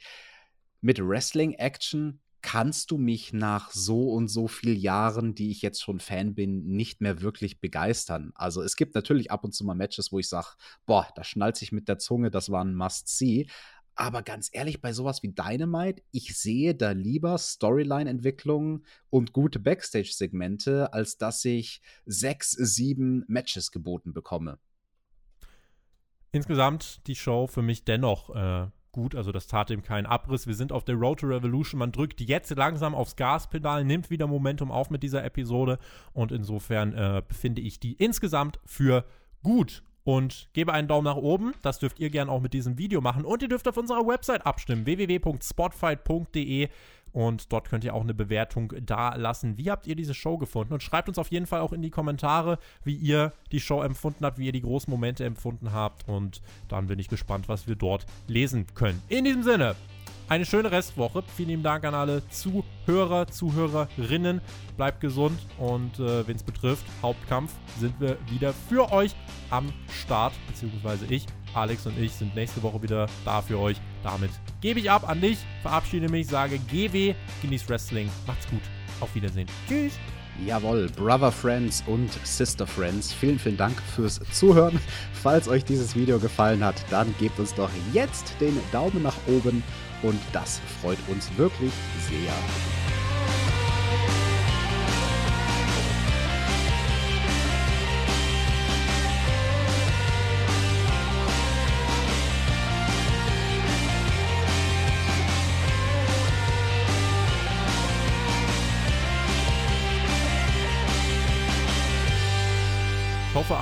Mit Wrestling-Action kannst du mich nach so und so vielen Jahren, die ich jetzt schon Fan bin, nicht mehr wirklich begeistern. Also es gibt natürlich ab und zu mal Matches, wo ich sage, boah, da schnallt sich mit der Zunge, das war ein Must-See. Aber ganz ehrlich, bei sowas wie Dynamite, ich sehe da lieber Storyline-Entwicklungen und gute Backstage-Segmente, als dass ich sechs, sieben Matches geboten bekomme.
Insgesamt die Show für mich dennoch äh, gut, also das tat ihm keinen Abriss. Wir sind auf der Road to Revolution. Man drückt jetzt langsam aufs Gaspedal, nimmt wieder Momentum auf mit dieser Episode und insofern äh, befinde ich die insgesamt für gut und gebe einen Daumen nach oben. Das dürft ihr gerne auch mit diesem Video machen. Und ihr dürft auf unserer Website abstimmen: www.spotfight.de. Und dort könnt ihr auch eine Bewertung da lassen. Wie habt ihr diese Show gefunden? Und schreibt uns auf jeden Fall auch in die Kommentare, wie ihr die Show empfunden habt, wie ihr die großen Momente empfunden habt. Und dann bin ich gespannt, was wir dort lesen können. In diesem Sinne, eine schöne Restwoche. Vielen lieben Dank an alle Zuhörer, Zuhörerinnen. Bleibt gesund und äh, wenn es betrifft, Hauptkampf, sind wir wieder für euch am Start, beziehungsweise ich. Alex und ich sind nächste Woche wieder da für euch. Damit gebe ich ab an dich, verabschiede mich, sage GW, genieß Wrestling, macht's gut, auf Wiedersehen. Tschüss.
Jawohl, Brother Friends und Sister Friends, vielen, vielen Dank fürs Zuhören. Falls euch dieses Video gefallen hat, dann gebt uns doch jetzt den Daumen nach oben und das freut uns wirklich sehr.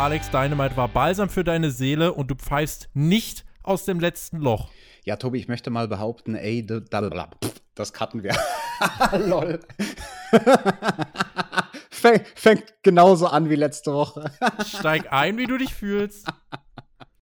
Alex Dynamite war balsam für deine Seele und du pfeifst nicht aus dem letzten Loch.
Ja, Tobi, ich möchte mal behaupten, ey, das cutten wir. Lol. Fängt genauso an wie letzte Woche.
Steig ein, wie du dich fühlst.